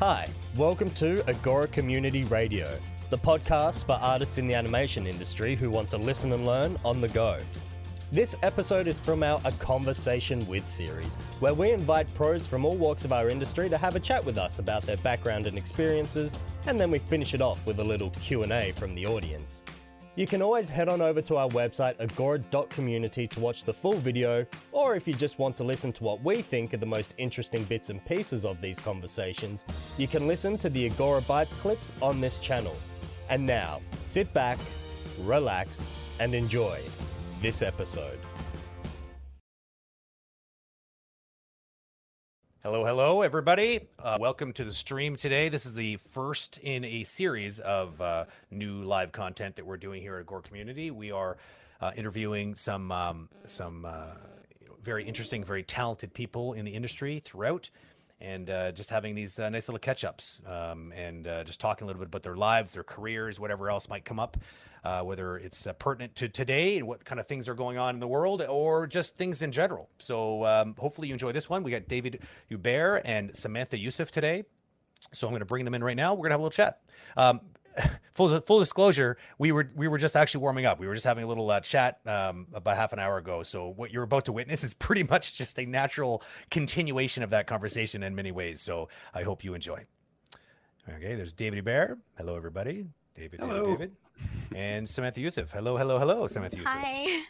Hi, welcome to Agora Community Radio, the podcast for artists in the animation industry who want to listen and learn on the go. This episode is from our A Conversation With series, where we invite pros from all walks of our industry to have a chat with us about their background and experiences, and then we finish it off with a little Q&A from the audience. You can always head on over to our website agora.community to watch the full video, or if you just want to listen to what we think are the most interesting bits and pieces of these conversations, you can listen to the Agora Bytes clips on this channel. And now, sit back, relax, and enjoy this episode. Hello, hello, everybody. Uh, welcome to the stream today. This is the first in a series of uh, new live content that we're doing here at Agora Community. We are uh, interviewing some um, some uh, very interesting, very talented people in the industry throughout, and uh, just having these uh, nice little catch ups um, and just talking a little bit about their lives, their careers, whatever else might come up uh, whether it's uh, pertinent to today and what kind of things are going on in the world or just things in general. So um, hopefully you enjoy this one. We got David Hubert and Samantha Youssef today. So I'm going to bring them in right now. We're going to have a little chat. Um, full full disclosure, we were we were just actually warming up. We were just having a little uh, chat um, about half an hour ago. So what you're about to witness is pretty much just a natural continuation of that conversation in many ways. So I hope you enjoy. Okay, there's David Hubert. Hello, everybody. David, Hello. David, David and Samantha Youssef. Hello, hello, hello, Samantha Youssef. Hi.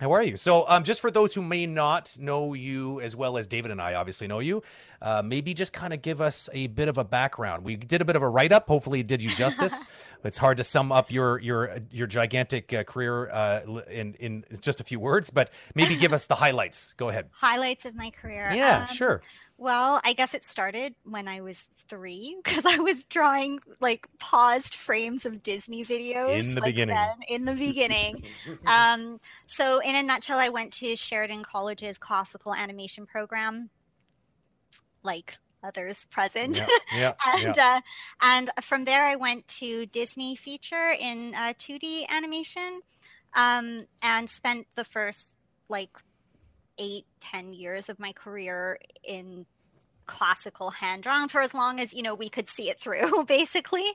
How are you? So, um, just for those who may not know you as well as David and I obviously know you, uh, maybe just kind of give us a bit of a background. We did a bit of a write up. Hopefully, it did you justice. it's hard to sum up your your your gigantic uh, career uh, in in just a few words, but maybe give us the highlights. Go ahead. Highlights of my career. Yeah, um, sure. Well, I guess it started when I was three because I was drawing like paused frames of Disney videos in the like beginning. Then, in the beginning. um, so, in a nutshell, I went to Sheridan College's classical animation program, like others present. Yeah, yeah and yeah. Uh, and from there, I went to Disney Feature in uh, 2D animation, um, and spent the first like eight, ten years of my career in classical hand drawn for as long as you know we could see it through, basically.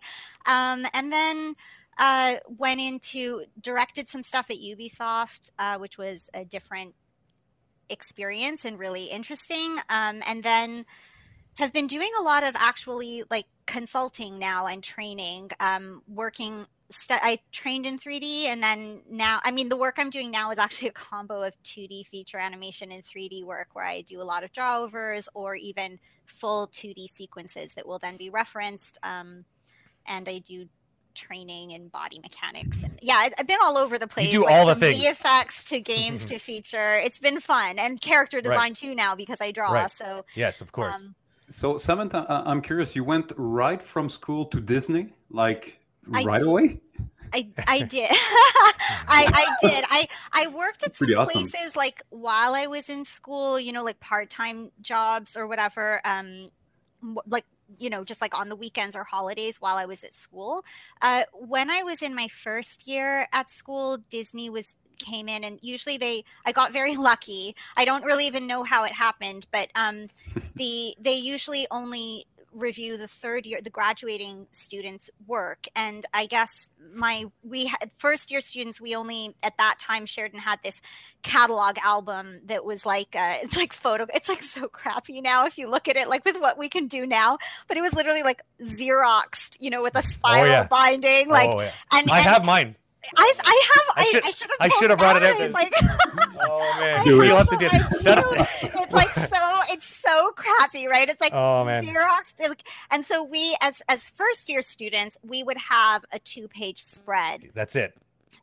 Um, and then uh, went into directed some stuff at Ubisoft, uh, which was a different experience and really interesting. Um, and then have been doing a lot of actually like consulting now and training, um, working st- I trained in 3D and then now I mean the work I'm doing now is actually a combo of 2D feature animation and 3D work where I do a lot of drawovers or even full 2D sequences that will then be referenced um, and I do training in body mechanics and yeah I've been all over the place you do like all the things VFX to games to feature it's been fun and character design right. too now because I draw right. so yes of course um, so Samantha I'm curious you went right from school to Disney like right I, away? I, I did. I, I did. I, I worked at some awesome. places like while I was in school, you know, like part time jobs or whatever. Um, like you know just like on the weekends or holidays while i was at school uh, when i was in my first year at school disney was came in and usually they i got very lucky i don't really even know how it happened but um the they usually only review the third year the graduating students work and i guess my we had first year students we only at that time Sheridan had this catalog album that was like uh, it's like photo it's like so crappy now if you look at it like with what we can do now but it was literally like xeroxed you know with a spiral oh, yeah. binding like oh, yeah. and i and, have mine I, I have I should I should have brought it up. Like, oh man, you have to do it. it's like so it's so crappy, right? It's like oh man, Xerox. And so we as as first year students, we would have a two page spread. That's it.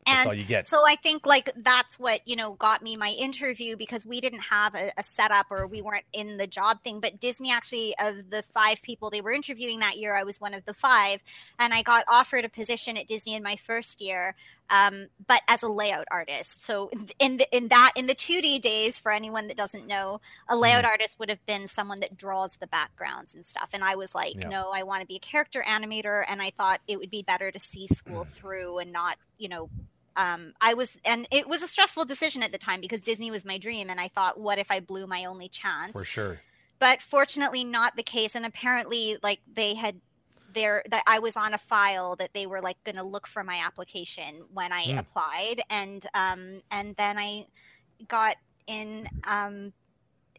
And all you get. So I think like that's what you know got me my interview because we didn't have a, a, setup or we weren't in the job thing. But Disney actually, of the five people they were interviewing that year, I was one of the five, and I got offered a position at Disney in my first year um, but as a layout artist. So in the, in that in the 2D days, for anyone that doesn't know, a layout mm-hmm. artist would have been someone that draws the backgrounds and stuff. And I was like, yeah. no, I want to be a character animator, and I thought it would be better to see school through and not, you know. Um, I was, and it was a stressful decision at the time because Disney was my dream, and I thought, what if I blew my only chance? For sure but fortunately not the case and apparently like they had there that I was on a file that they were like going to look for my application when I Hmm. applied and um and then I got in um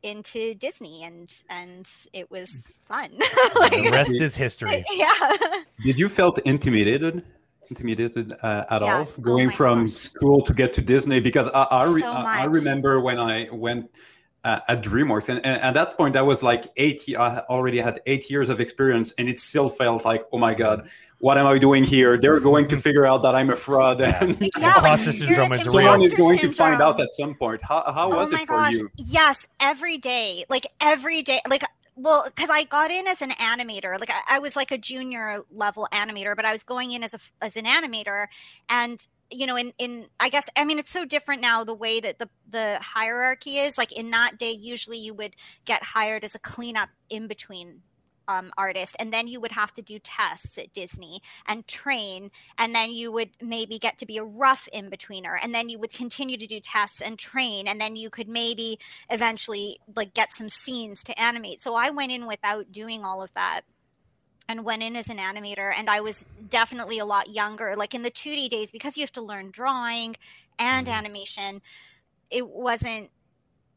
into Disney and and it was fun. The rest is history. yeah. Did you felt intimidated? Intimidated uh, at all Yes. Oh going my from gosh. school to get to Disney? Because I I, re- So I I remember when I went uh, at DreamWorks, and, and at that point I was like eight. I already had eight years of experience, and it still felt like, oh my god, what am I doing here? They're going to figure out that I'm a fraud, Yeah. and Yeah, like, Imposter syndrome serious is someone is going to find out at some point. How how oh was my it for gosh you? yes every day like every day like well because i got in as an animator like I, I was like a junior level animator but i was going in as a f- as an animator and you know in in i guess i mean it's so different now the way that the the hierarchy is like in that day usually you would get hired as a cleanup in between um, artist and then you would have to do tests at disney and train and then you would maybe get to be a rough in betweener and then you would continue to do tests and train and then you could maybe eventually like get some scenes to animate. So i went in without doing all of that and went in as an animator and i was definitely a lot younger like in the 2d days because you have to learn drawing and Mhm. animation it wasn't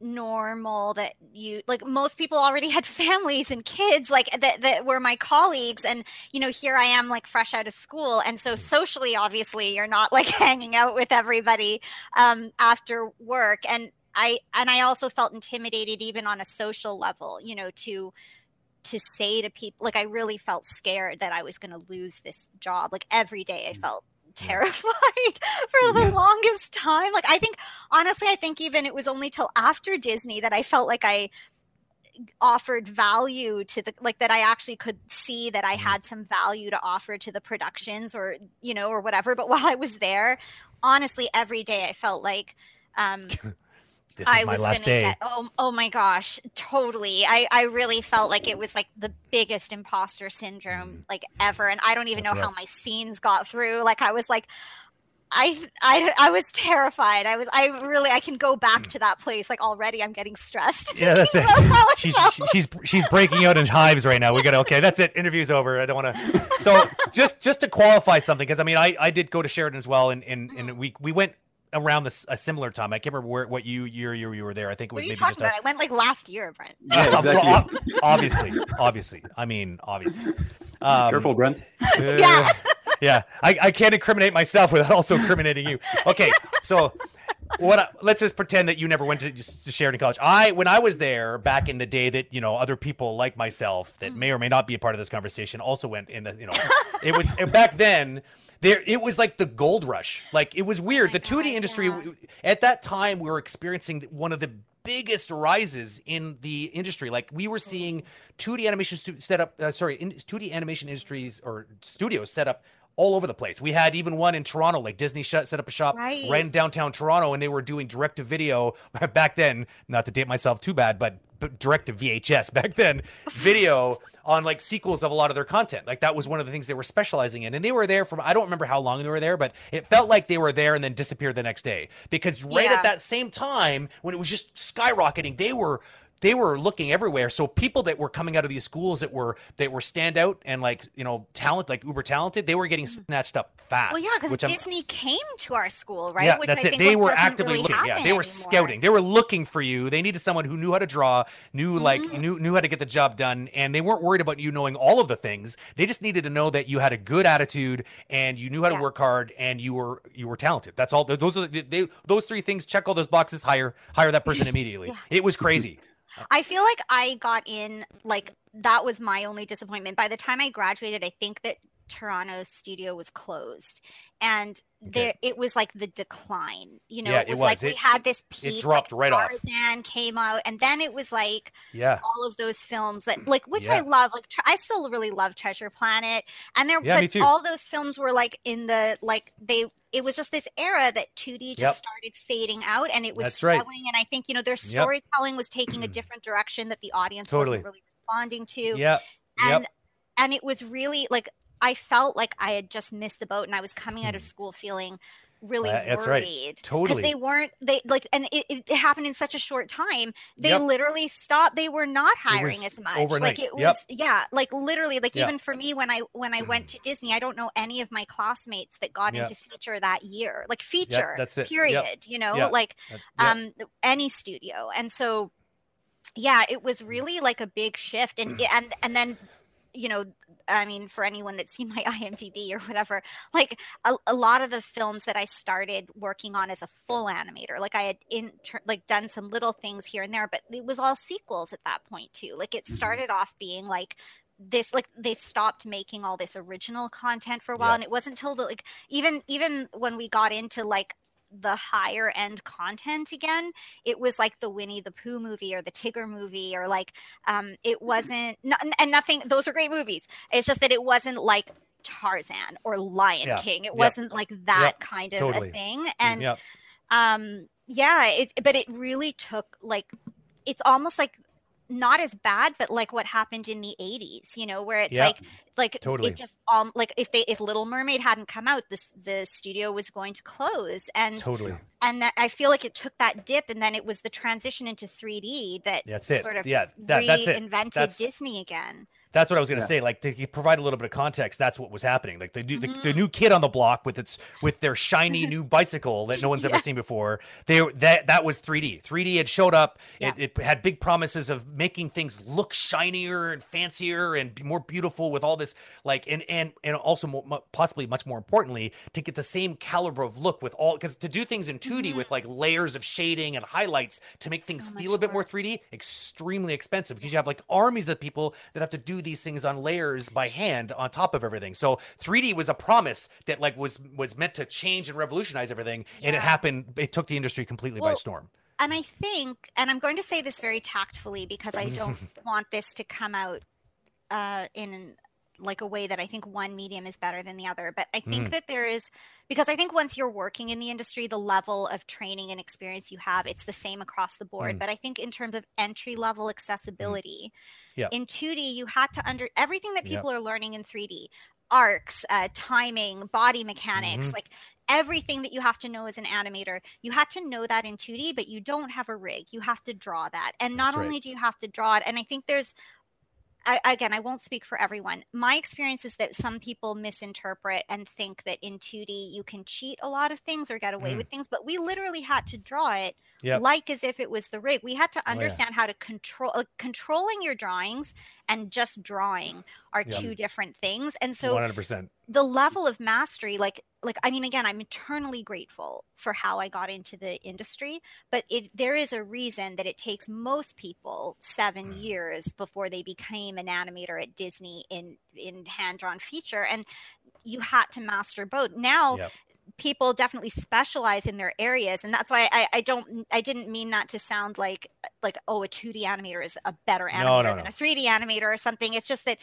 normal that you like most people already had families and kids like that that were my colleagues and you know here i am like fresh out of school and so socially obviously you're not like hanging out with everybody um after work and i and i also felt intimidated even on a social level you know to to say to people like i really felt scared that i was going to lose this job. Like every day i felt terrified for the Yeah. longest time. Like i think honestly i think even it was only till after disney that i felt like i offered value to the like that i actually could see that i Mhm. had some value to offer to the productions or you know or whatever. But while i was there honestly every day i felt like um This is I my was last day. get oh oh my gosh, totally. I I really felt like it was like the biggest imposter syndrome like ever, and I don't even Mm. That's know how my scenes got through. Like I was like. I, I I was terrified. I was I really I can go back to that place like already. I'm getting stressed. Mm. Yeah, that's it. thinking about how I She's she- she's she's breaking out in hives right now. We got to okay. That's it. Interview's over. I don't want to. So just just to qualify something, because I mean, I I did go to Sheridan as well, and and Mm-hmm. and we we went around this a similar time. I can't remember where what you year you, you were there. I think it What was are you maybe talking just a, about? I went like last year, Brent. Yeah, exactly. ob- obviously, obviously. I mean, obviously. Um, Careful, Brent. uh, Yeah. yeah. I, I can't incriminate myself without also incriminating you. Okay, so what? I, let's just pretend that you never went to, to Sheridan College. I when I was there back in the day, that you know other people like myself that may or may not be a part of this conversation also went in the you know it was back then. There, it was like the gold rush. Like it was weird. my the 2D industry yeah. at that time we were experiencing one of the biggest rises in the industry. Like we were seeing 2D animation stu- set up, uh, sorry, in, 2D animation industries or studios set up all over the place. We had even one in Toronto, like Disney shut, set up a shop Right. right in downtown Toronto, and they were doing direct to video back then. Not to date myself too bad, but, but direct to VHS back then, video on like sequels of a lot of their content. Like that was one of the things they were specializing in, and they were there from I don't remember how long they were there, but it felt like they were there and then disappeared the next day because right Yeah. at that same time when it was just skyrocketing, they were they were looking everywhere. So people that were coming out of these schools that were that were standout and like you know talent like uber talented, they were getting snatched up fast. Well, yeah, because which I'm- Disney came to our school, right? yeah, Which that's I it. think They were actively really looking. Yeah, they were anymore. scouting. They were looking for you. They needed someone who knew how to draw, knew like Mm-hmm. knew knew how to get the job done, and they weren't worried about you knowing all of the things. They just needed to know that you had a good attitude and you knew how to work hard and you were you were talented. That's all. Those are the, they those three things. Check all those boxes. Hire hire that person immediately. It was crazy. I feel like I got in like that was my only disappointment. By the time I graduated, I think that Toronto studio was closed, and there it was like the decline. You know, Yeah, it it was, was. like we had this peak. It dropped like, right off. Tarzan came out, and then it was like Yeah. all of those films that mm, like which I love. Like I still really love Treasure Planet, and there Yeah, but all those films were like in the like they. It was just this era that 2D just Yep. started fading out, and it was That's right. And I think you know their storytelling was taking a different direction that the audience Totally. wasn't really responding to Yeah. and Yep. and it was really like i felt like i had just missed the boat and i was coming out of Hmm. school feeling really Uh, that's right. worried Totally. Because they weren't they like and it, it happened in such a short time they Yep. literally stopped they were not hiring as much overnight. like it was Yep. yeah like literally like even for me when i when i went to disney i don't know any of my classmates that got into feature that year like feature that's it. Period you know like um any studio and so yeah it was really like a big shift and and and then you know i mean for anyone that's seen my imdb or whatever like a, a lot of the films that i started working on as a full animator like i had in like done some little things here and there but it was all sequels at that point too like it Mhm. started off being like this like they stopped making all this original content for a while Yeah. and it wasn't until the like even even when we got into like the higher end content again it was like the winnie the pooh movie or the tigger movie or like um it wasn't no, and nothing those are great movies it's just that it wasn't like tarzan or lion Yeah. king it Yep. wasn't like that Yep. kind of Totally. a thing and Yep. um yeah it but it really took like it's almost like not as bad but like what happened in the 80s you know where it's Yeah. like like Totally. it just um like if they if little mermaid hadn't come out this the studio was going to close and Totally. and that i feel like it took that dip and then it was the transition into 3d that That's it. sort of yeah. That, that's it. reinvented That's- disney again That's what I was going to Yeah. say. Like to provide a little bit of context, that's what was happening. Like the new, the, the Mhm. new kid on the block with its with their shiny new bicycle that no one's ever Yeah. seen before. They that that was 3D. 3D had showed up. Yeah. It, it had big promises of making things look shinier and fancier and be more beautiful with all this like and and and also mo- mo- possibly much more importantly to get the same caliber of look with all because to do things in 2D Mhm. with like layers of shading and highlights to make things So feel a bit more 3D extremely expensive because you have like armies of people that have to do these things on layers by hand on top of everything. So 3D was a promise that like was was meant to change and revolutionize everything, and it happened. It took the industry completely by storm. and I think, and I'm going to say this very tactfully because I don't want this to come out uh, in an, like a way that I think one medium is better than the other. But I think Mm. that there is, because I think once you're working in the industry, the level of training and experience you have, it's the same across the board. Mm. But I think in terms of entry level accessibility, Yeah. in 2D, you had to under everything that Yep. people are learning in 3D arcs, uh, timing, body mechanics, Mhm. like everything that you have to know as an animator you had to know that in 2d but you don't have a rig you have to draw that and not right. only do you have to draw it and i think there's I, again i won't speak for everyone my experience is that some people misinterpret and think that in 2d you can cheat a lot of things or get away Mm. with things but we literally had to draw it Yep. like as if it was the rig we had to Oh, yeah. understand how to control uh, controlling your drawings and just drawing are Yep. two different things and so 100%. the level of mastery like like i mean again i'm eternally grateful for how i got into the industry but it there is a reason that it takes most people 7 Mm. years before they became an animator at disney in in hand drawn feature and you had to master both now Yep. People definitely specialize in their areas and that's why I, I don't i didn't mean that to sound like like oh a 2d animator is a better animator No, no, than no. a 3d animator or something it's just that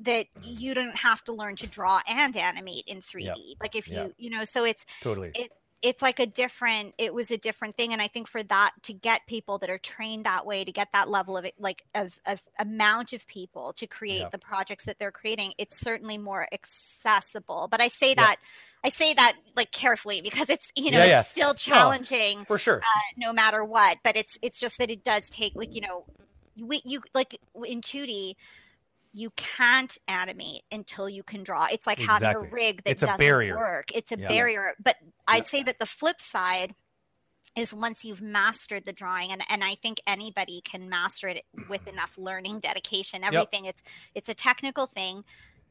that mm-hmm. you don't have to learn to draw and animate in 3d like if you Yep. you know so it's Totally. It's like a different it was a different thing and i think for that to get people that are trained that way to get that level of like of, of amount of people to create Yeah. the projects that they're creating it's certainly more accessible but i say that i say that like carefully because it's you know Yeah, yeah. it's still challenging For sure. Uh, no matter what but it's it's just that it does take like you know we you like in 2d you can't animate until you can draw. It's like having a rig that It's doesn't barrier. work. It's a Yeah. barrier. But i'd say that the flip side is once you've mastered the drawing and, and i think anybody can master it with enough learning dedication everything. It's it's a technical thing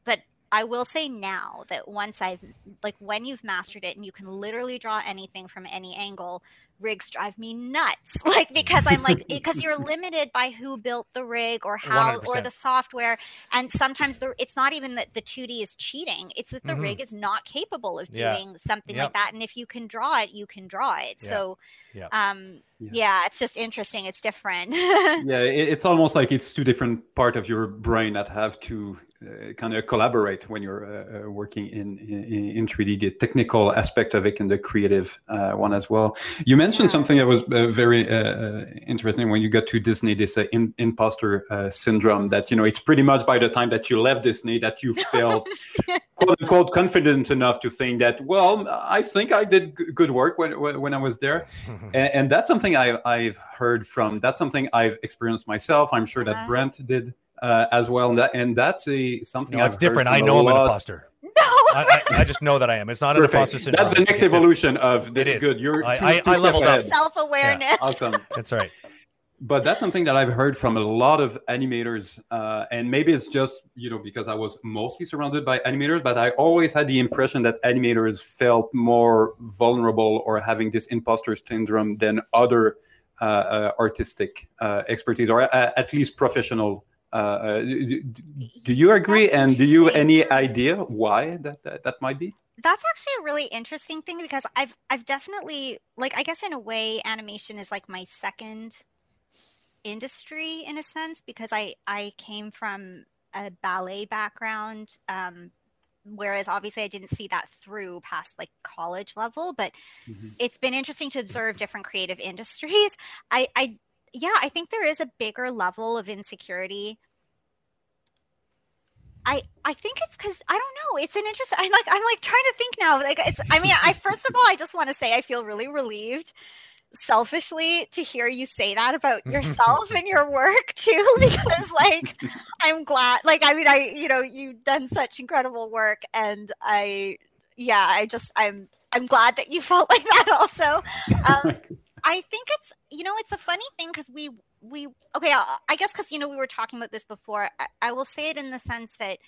but i will say now that once i've like when you've mastered it and you can literally draw anything from any angle rigs drive me nuts like because i'm like because you're limited by who built the rig or how or 100%. the software and sometimes the it's not even that the 2d is cheating it's that the Mhm. rig is not capable of Yeah. doing something Yep. like that and if you can draw it you can draw it Yeah. so Yeah. um Yeah. yeah. it's just interesting it's different yeah it, it's almost like it's two different part of your brain that have to uh, kind of collaborate when you're uh, uh, working in, in in 3d the technical aspect of it and the creative uh, one as well. You mentioned Yeah. something that was uh, very uh, interesting when you got to disney this uh, in, imposter uh, syndrome that you know it's pretty much by the time that you left disney that you felt quote unquote confident enough to think that well i think i did good work when, when i was there. And, and, that's something I, i've heard from that's something i've experienced myself. I'm sure that uh-huh. brent did uh, as well. And, that, and that's a something no, it's different. I know i'm an imposter. No. I, I, I, just know that i am. It's not Perfect. an imposter syndrome. That's the next it's evolution of it is. Good. You're i, I, I leveled up. Self-awareness. Yeah. awesome. That's right. But that's something that I've heard from a lot of animators, uh, and maybe it's just you know because I was mostly surrounded by animators, but I always had the impression that animators felt more vulnerable or having this imposter syndrome than other uh, uh, artistic uh, expertise or at least professional. Uh, uh, do, do, you agree? And do you any idea why that, that that might be? that's actually a really interesting thing because I've I've definitely like I guess in a way animation is like my second industry in a sense because I I came from a ballet background um, whereas obviously I didn't see that through past like college level but mm-hmm. it's been interesting to observe different creative industries I I yeah I think there is a bigger level of insecurity I I think it's because I don't know. It's an interest. I'm like I'm like trying to think now. Like it's. I mean, I first of all, I just want to say I feel really relieved selfishly to hear you say that about yourself and your work too because like i'm glad like i mean i you know you've done such incredible work and i yeah i just i'm i'm glad that you felt like that also um, i think it's you know it's a funny thing because we we okay i, I guess because you know we were talking about this before I, I will say it in the sense that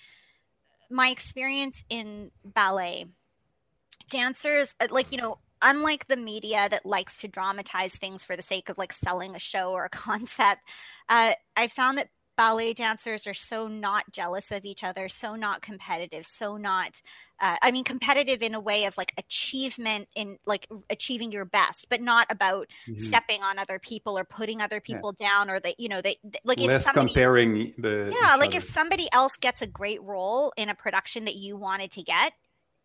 my experience in ballet dancers like you know unlike the media that likes to dramatize things for the sake of like selling a show or a concept, uh, I found that ballet dancers are so not jealous of each other, so not competitive, so not, uh, I mean, competitive in a way of like achievement in like achieving your best, but not about mm-hmm. stepping on other people or putting other people yeah. down or that, you know, they like less somebody, comparing the. Yeah. Like other. if somebody else gets a great role in a production that you wanted to get,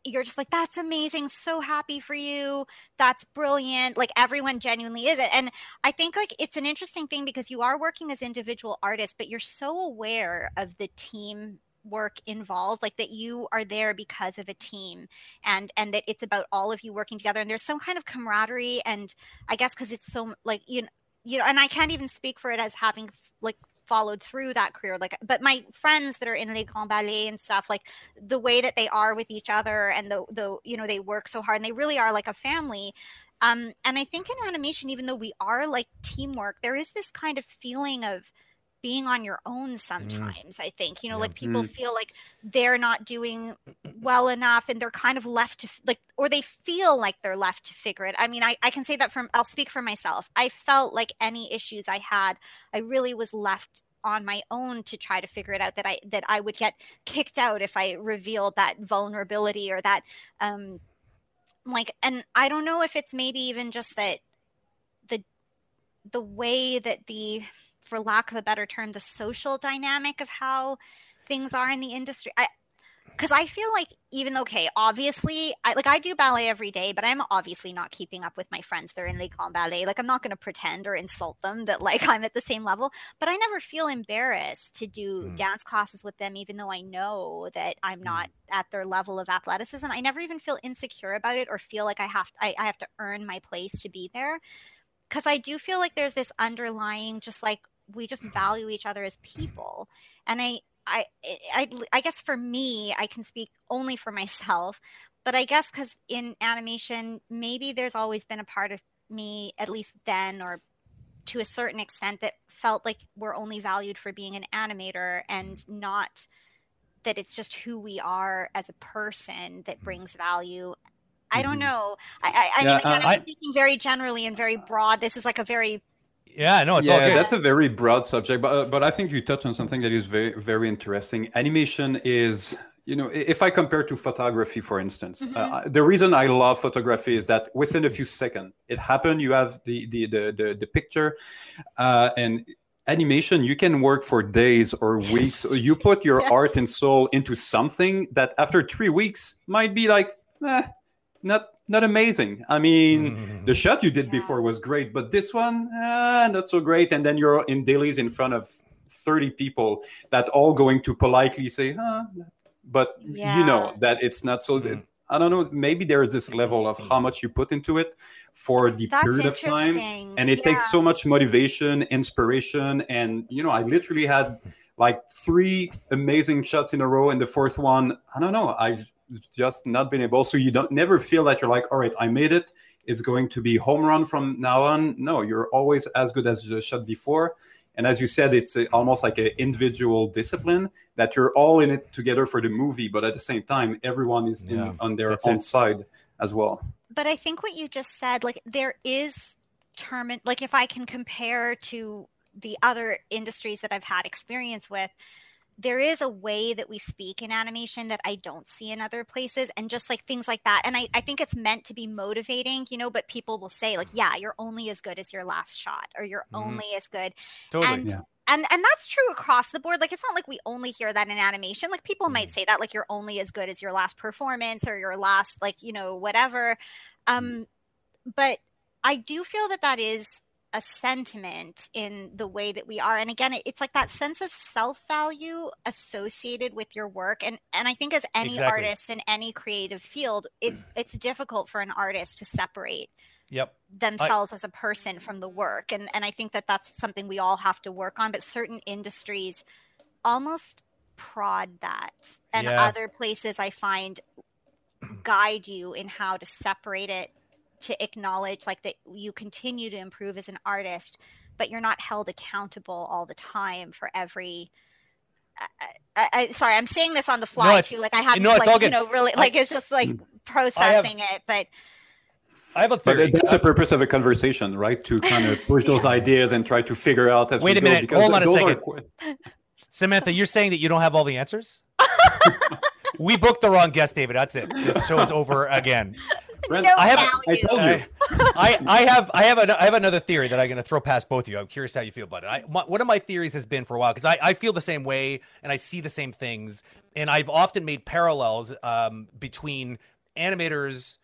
you're just like that's amazing so happy for you that's brilliant like everyone genuinely is it and i think like it's an interesting thing because you are working as individual artists but you're so aware of the team work involved like that you are there because of a team and and that it's about all of you working together and there's some kind of camaraderie and i guess because it's so like you know you know and i can't even speak for it as having like followed through that career like but my friends that are in les Grands Ballets and stuff like the way that they are with each other and the the you know they work so hard and they really are like a family um and i think in animation even though we are like teamwork there is this kind of feeling of being on your own mm. sometimes mm. i think you know yeah. like people mm. feel like they're not doing well enough and they're kind of left to like or they feel like they're left to figure it i mean i, I can say that from i'll speak for myself i felt like any issues i had i really was left on my own to try to figure it out that i that i would get kicked out if i revealed that vulnerability or that um like and i don't know if it's maybe even just that the the way that the for lack of a better term, the social dynamic of how things are in the industry. I because I feel like even okay, obviously, I like I do ballet every day, but I'm obviously not keeping up with my friends that are in Grands Ballets. Like I'm not going to pretend or insult them that like I'm at the same level, but I never feel embarrassed to do mm. dance classes with them, even though I know that I'm not mm. at their level of athleticism. I never even feel insecure about it or feel like I have I, I have to earn my place to be there because I do feel like there's this underlying just like we just value each other as people and i i i, I guess for me i can speak only for myself but i guess because in animation maybe there's always been a part of me at least then or to a certain extent that felt like we're only valued for being an animator and not that it's just who we are as a person that brings value I don't mm-hmm. know. I, I, I yeah, mean, again, uh, I'm speaking very generally and very broad. This is like a very yeah, no, it's yeah, all good. that's a very broad subject, but uh, but I think you touched on something that is very very interesting. Animation is, you know, if I compare to photography, for instance, mm-hmm. uh, the reason I love photography is that within a few seconds, it happened. You have the the the the, the picture, uh, and animation you can work for days or weeks you put your yes. art and soul into something that after three weeks might be like eh, not not amazing. I mean, mm-hmm. the shot you did yeah. before was great, but this one, uh, not so great. And then you're in dailies in front of 30 people that all going to politely say, huh, but Yeah. you know that it's not so. Mhm. I don't know. Maybe there is this level of how much you put into it for the That's period of time and it yeah. takes so much motivation inspiration and you know i literally had like three amazing shots in a row and the fourth one i don't know i've just not been able so you don't never feel that you're like all right i made it. It's going to be home run from now on. No you're always as good as the shot before. And as you said it's a, almost like an individual discipline that you're all in it together for the movie but at the same time everyone is Yeah, in, on their that's own it. side as well. But I think what you just said, like there is term, like if I can compare to the other industries that I've had experience with, there is a way that we speak in animation that I don't see in other places, and just like things like that. And I, I think it's meant to be motivating, you know. But people will say like, "Yeah, you're only as good as your last shot, or you're Mhm. only as good." Totally. and Yeah. and and that's true across the board like it's not like we only hear that in animation like people might Mhm. say that like you're only as good as your last performance or your last like you know whatever um but i do feel that that is a sentiment in the way that we are and again it's like that sense of self-value associated with your work and and i think as any Exactly. artist in any creative field it's it's difficult for an artist to separate Yep. themselves as a person from the work and and I think that that's something we all have to work on but certain industries almost prod that and Yeah. other places I find guide you in how to separate it to acknowledge like that you continue to improve as an artist but you're not held accountable all the time for every I, I, I- sorry, I'm saying this on the fly it's- too. Like I haven't, no, it's like, all you good. know, really, I- like it's just like mm. processing it. But I have a But theory. that's the purpose of a conversation, right? To kind of push those ideas and try to figure out as Wait we a go, minute, hold on a those are second. Samantha, you're saying that you don't have all the answers? we booked the wrong guest, David. That's it. This show is over again. No I have- I value. told you. I, I have I have a, I have another theory that I'm going to throw past both of you. I'm curious how you feel about it. I, my, one of my theories has been for a while because I, I feel the same way and I see the same things, and I've often made parallels um, between animators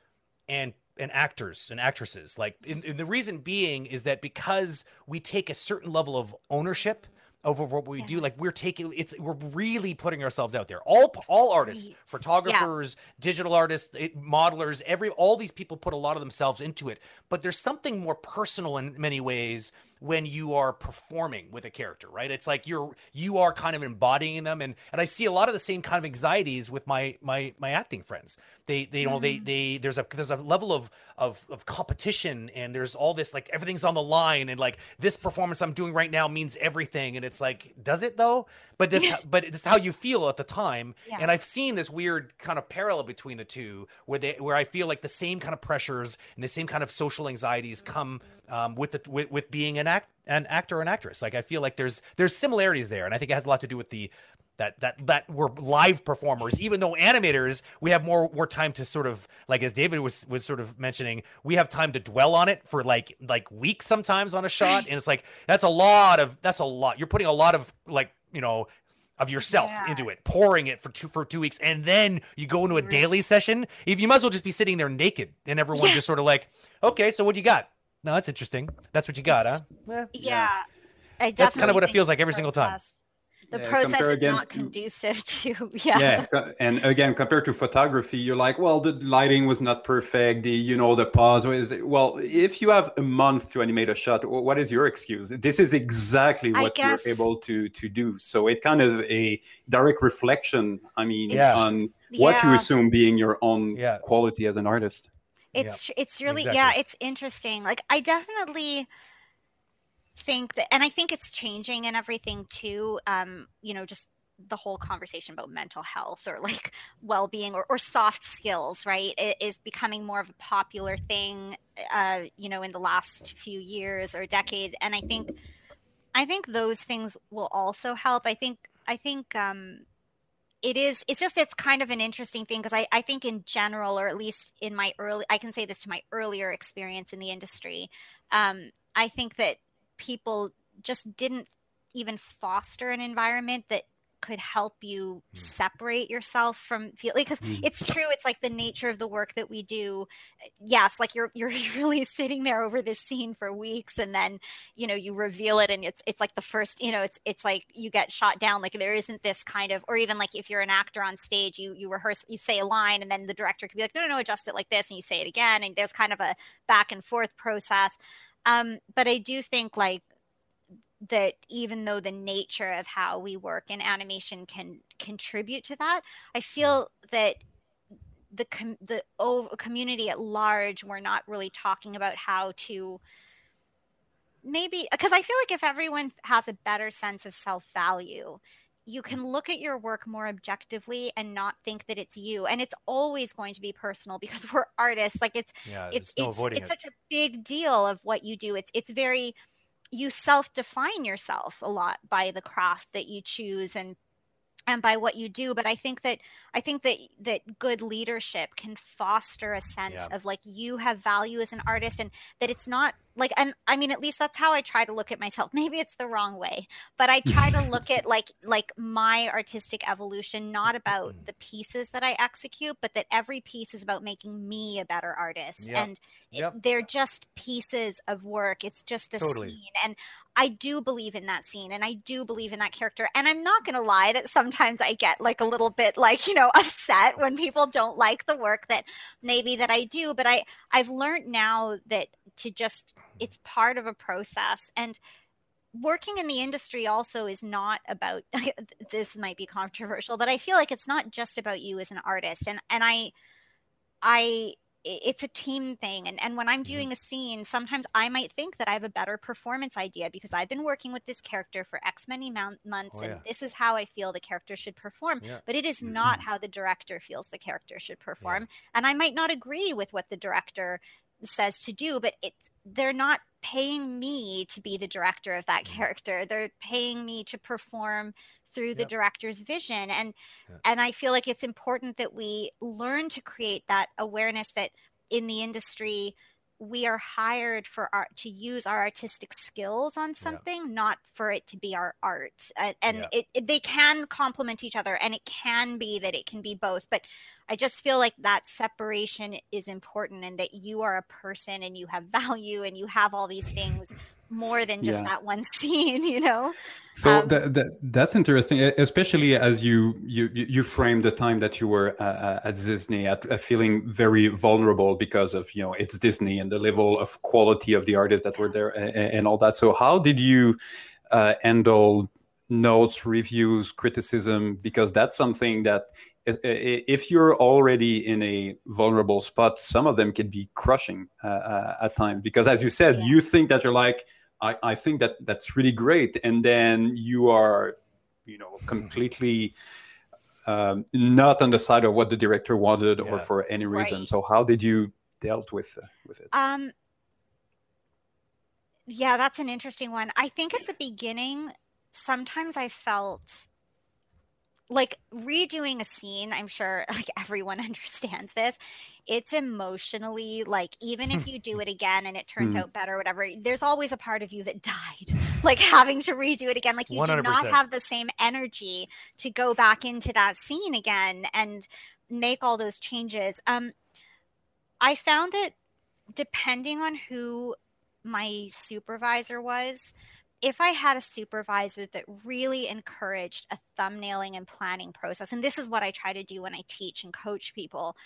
and and actors and actresses. Like, and, and the reason being is that because we take a certain level of ownership over what we do, like we're taking it's we're really putting ourselves out there. All all artists, Right. photographers, digital artists, it, modelers, every all these people put a lot of themselves into it. But there's something more personal in many ways when you are performing with a character, right? It's like you're you are kind of embodying them, and and I see a lot of the same kind of anxieties with my my my acting friends. They they you know they mm-hmm. they there's a there's a level of of of competition, and there's all this like everything's on the line, and like this performance I'm doing right now means everything, and it's like does it though? But this but it's how you feel at the time, Yeah. and I've seen this weird kind of parallel between the two, where they where I feel like the same kind of pressures and the same kind of social anxieties come um, with the with, with being an act an actor or an actress. Like I feel like there's there's similarities there, and I think it has a lot to do with the that that that we're live performers. Even though animators we have more more time to sort of like as david was was sort of mentioning we have time to dwell on it for like like weeks sometimes on a shot. And it's like that's a lot of that's a lot. You're putting a lot of like you know of yourself Yeah. into it pouring it for two for two weeks. And then you go into a daily session. If you might as well just be sitting there naked and everyone Yeah. just sort of like okay so what do you got no that's interesting that's what you got huh Eh, yeah, I That's kinda what it feels like every single time. The Yeah, process is again not conducive to yeah. yeah and again compared to photography you're like well the lighting was not perfect the you know the pause was well if you have a month to animate a shot what is your excuse this is exactly what guess- you're able to to do so it kind of a direct reflection i mean Yeah. on what you assume being your own Yeah. quality as an artist It's it's really yeah it's interesting. Like i definitely think that and i think it's changing and everything too um you know just the whole conversation about mental health or like well-being or, or soft skills right it is becoming more of a popular thing uh you know in the last few years or decades. And i think i think those things will also help. I think i think um it is it's just it's kind of an interesting thing because I, I think in general or at least in my early i can say this to my earlier experience in the industry um, i think that people just didn't even foster an environment that could help you Mm. separate yourself from feel because Mm. it's true it's like the nature of the work that we do yes like you're you're really sitting there over this scene for weeks and then you know you reveal it and it's it's like the first you know it's it's like you get shot down like there isn't this kind of or even like if you're an actor on stage you you rehearse you say a line and then the director could be like no no no adjust it like this and you say it again and there's kind of a back and forth process um but i do think like that even though the nature of how we work in animation can contribute to that i mm. feel that the com- the o- community at large we're not really talking about how to maybe because i feel like if everyone has a better sense of self-value you mm. can look at your work more objectively and not think that it's you. And it's always going to be personal because we're artists. Like it's Yeah, it's no it's, it's it. such a big deal of what you do. It's it's very you self-define yourself a lot by the craft that you choose and and by what you do but i think that i think that that good leadership can foster a sense Yeah. of like you have value as an artist and that it's not like and i mean at least that's how i try to look at myself maybe it's the wrong way but i try to look at like like my artistic evolution not about mm-hmm. the pieces that i execute but that every piece is about making me a better artist Yep. and it- they're just pieces of work it's just a Totally. scene and i do believe in that scene and i do believe in that character and i'm not going to lie that sometimes i get like a little bit like you know upset when people don't like the work that maybe that i do but i i've learned now that to just it's part of a process and working in the industry also is not about this might be controversial but i feel like it's not just about you as an artist and and i i it's a team thing and, and when i'm Mm-hmm. doing a scene sometimes i might think that i have a better performance idea because i've been working with this character for x many months Oh, and yeah. this is how i feel the character should perform Yeah. but it is not how the director feels the character should perform and i might not agree with what the director says to do but it's they're not paying me to be the director of that Mhm. character they're paying me to perform through the Yep. director's vision and Yeah. and i feel like it's important that we learn to create that awareness that in the industry we are hired for our to use our artistic skills on something not for it to be our art and, and Yeah. it, it, they can complement each other and it can be that it can be both but i just feel like that separation is important and that you are a person and you have value and you have all these things more than just Yeah. that one scene you know So Um, that, that, that's interesting, especially as you you you framed the time that you were uh, uh, at Disney, at, uh, feeling very vulnerable because of you know it's Disney and the level of quality of the artists that were there and, and all that. So how did you uh, handle notes, reviews, criticism? Because that's something that is- i- i- if you're already in a vulnerable spot, some of them can be crushing uh, uh, at times. Because as you said, Yeah. you think that you're like I, I think that that's really great and then you are you know completely um, not on the side of what the director wanted or for any reason Right. so how did you dealt with uh, with it Um, yeah, that's an interesting one. I think at the beginning, sometimes I felt like redoing a scene. I'm sure like everyone understands this. It's emotionally like even if you do it again and it turns Hmm. out better, whatever. There's always a part of you that died, like having to redo it again. Like you do not have the same energy to go back into that scene again and make all those changes. Um, I found that depending on who my supervisor was, if I had a supervisor that really encouraged a thumbnailing and planning process, and this is what I try to do when I teach and coach people.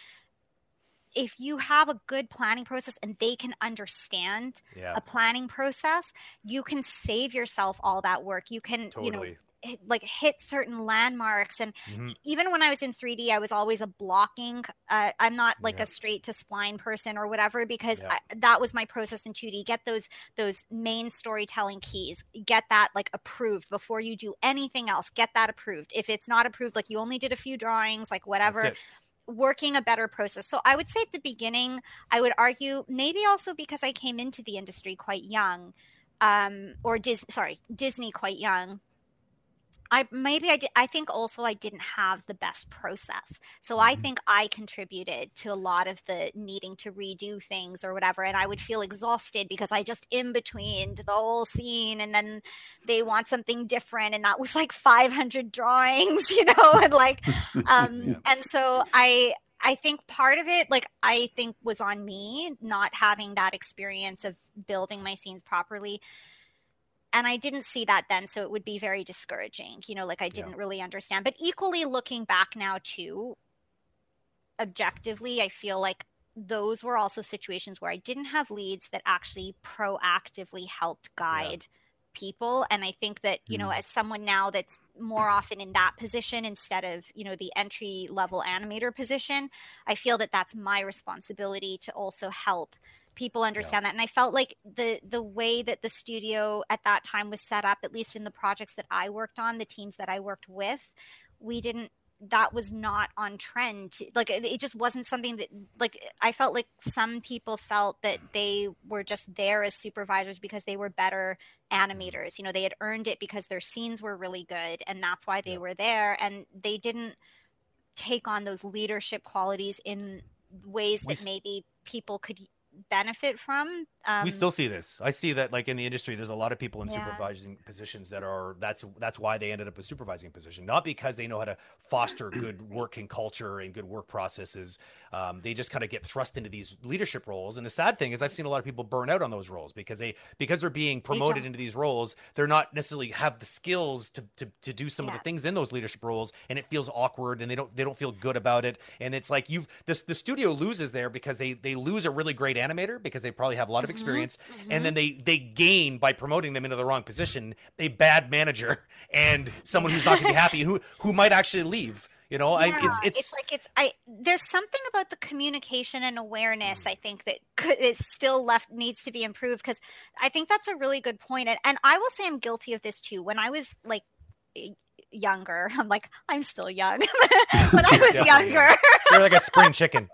If you have a good planning process and they can understand Yeah, a planning process, you can save yourself all that work. You can, you know, totally. Like hit certain landmarks and Mhm. even when I was in 3D, I was always a blocking. Uh, I'm not like Yeah. a straight to spline person or whatever because Yeah. I, that was my process in 2D. Get those those main storytelling keys. Get that like approved before you do anything else. Get that approved. If it's not approved, like you only did a few drawings, like whatever. Working a better process. So I would say at the beginning, I would argue maybe also because I came into the industry quite young, um, or Dis- sorry, Disney quite young I maybe I did. I think also I didn't have the best process, so I Mhm. think I contributed to a lot of the needing to redo things or whatever, and I would feel exhausted because I just in between the whole scene, and then they want something different, and that was like 500 drawings, you know, and like, um, Yeah. and so I. I think part of it, like I think, was on me not having that experience of building my scenes properly and I didn't see that then, so it would be very discouraging. You know, like I didn't really understand. But equally, looking back now too, objectively, I feel like those were also situations where I didn't have leads that actually proactively helped guide people and i think that you know Mm. as someone now that's more often in that position instead of you know the entry level animator position i feel that that's my responsibility to also help people understand that. And i felt like the the way that the studio at that time was set up at least in the projects that i worked on the teams that i worked with we didn't that was not on trend. Like it, just wasn't something that like i felt like some people felt that mm. they were just there as supervisors because they were better mm. animators. You know they had earned it because their scenes were really good and that's why they Yeah. were there. And they didn't take on those leadership qualities in ways We that maybe people could benefit from um, we still see this. I see that like in the industry, there's a lot of people in Yeah. supervising positions that are that's that's why they ended up a supervising position, not because they know how to foster good working culture and good work processes. Um, they just kind of get thrust into these leadership roles. And the sad thing is, I've seen a lot of people burn out on those roles because they because they're being promoted into these roles, they're not necessarily have the skills to to, to do some of the things in those leadership roles, and it feels awkward, and they don't they don't feel good about it. And it's like you've this the studio loses there because they they lose a really great animator because they probably have a lot of Mhm, experience mhm. and then they they gain by promoting them into the wrong position a bad manager and someone who's not going to be happy who who might actually leave you know I, it's Yeah, it's like it's I there's something about the communication and awareness Mm. I think that could, is still left needs to be improved because I think that's a really good point and, and I will say I'm guilty of this too when I was like younger. I'm like I'm still young. When I was younger. You're like a spring chicken.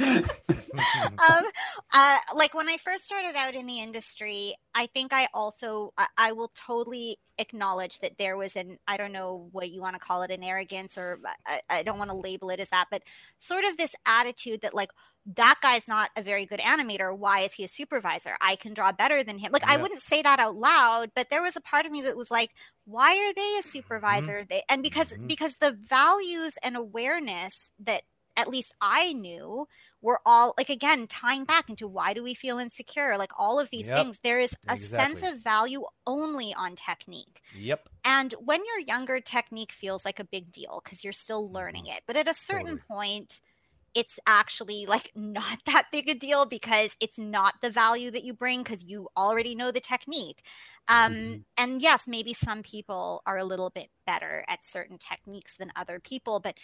Um, uh, like when I first started out in the industry, I think I also I, I will totally acknowledge that there was an I don't know what you want to call it an arrogance or I, I don't want to label it as that, but sort of this attitude that like that guy's not a very good animator. Why is he a supervisor? I can draw better than him. Like I wouldn't say that out loud, but there was a part of me that was like, why are they a supervisor? They and because Mhm. because the values and awareness that at least I knew were all like again tying back into why do we feel insecure like all of these Yep, things there is a sense of value only on technique yep and when you're younger technique feels like a big deal because you're still learning it but at a certain Totally. point it's actually like not that big a deal because it's not the value that you bring because you already know the technique um Mhm. and yes maybe some people are a little bit better at certain techniques than other people but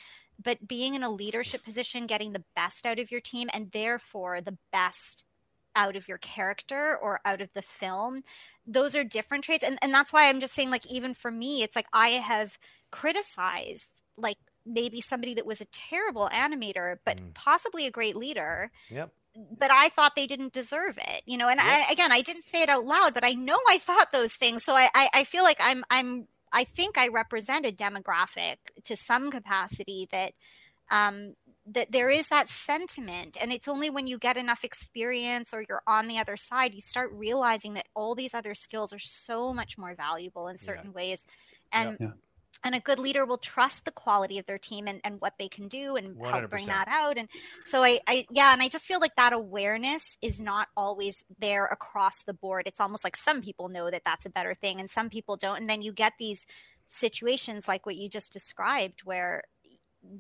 but being in a leadership position getting the best out of your team and therefore the best out of your character or out of the film those are different traits and, and that's why i'm just saying like even for me it's like i have criticized like maybe somebody that was a terrible animator but Mm. possibly a great leader yep but i thought they didn't deserve it you know and Yep. I, again i didn't say it out loud but i know i thought those things so I, I i feel like i'm i'm i think i represent a demographic to some capacity that um that there is that sentiment and it's only when you get enough experience or you're on the other side you start realizing that all these other skills are so much more valuable in Yeah. certain ways and Yeah. And a good leader will trust the quality of their team and, and what they can do and help bring that out. And so I, I yeah and i just feel like that awareness is not always there across the board. It's almost like some people know that that's a better thing and some people don't. And then you get these situations like what you just described where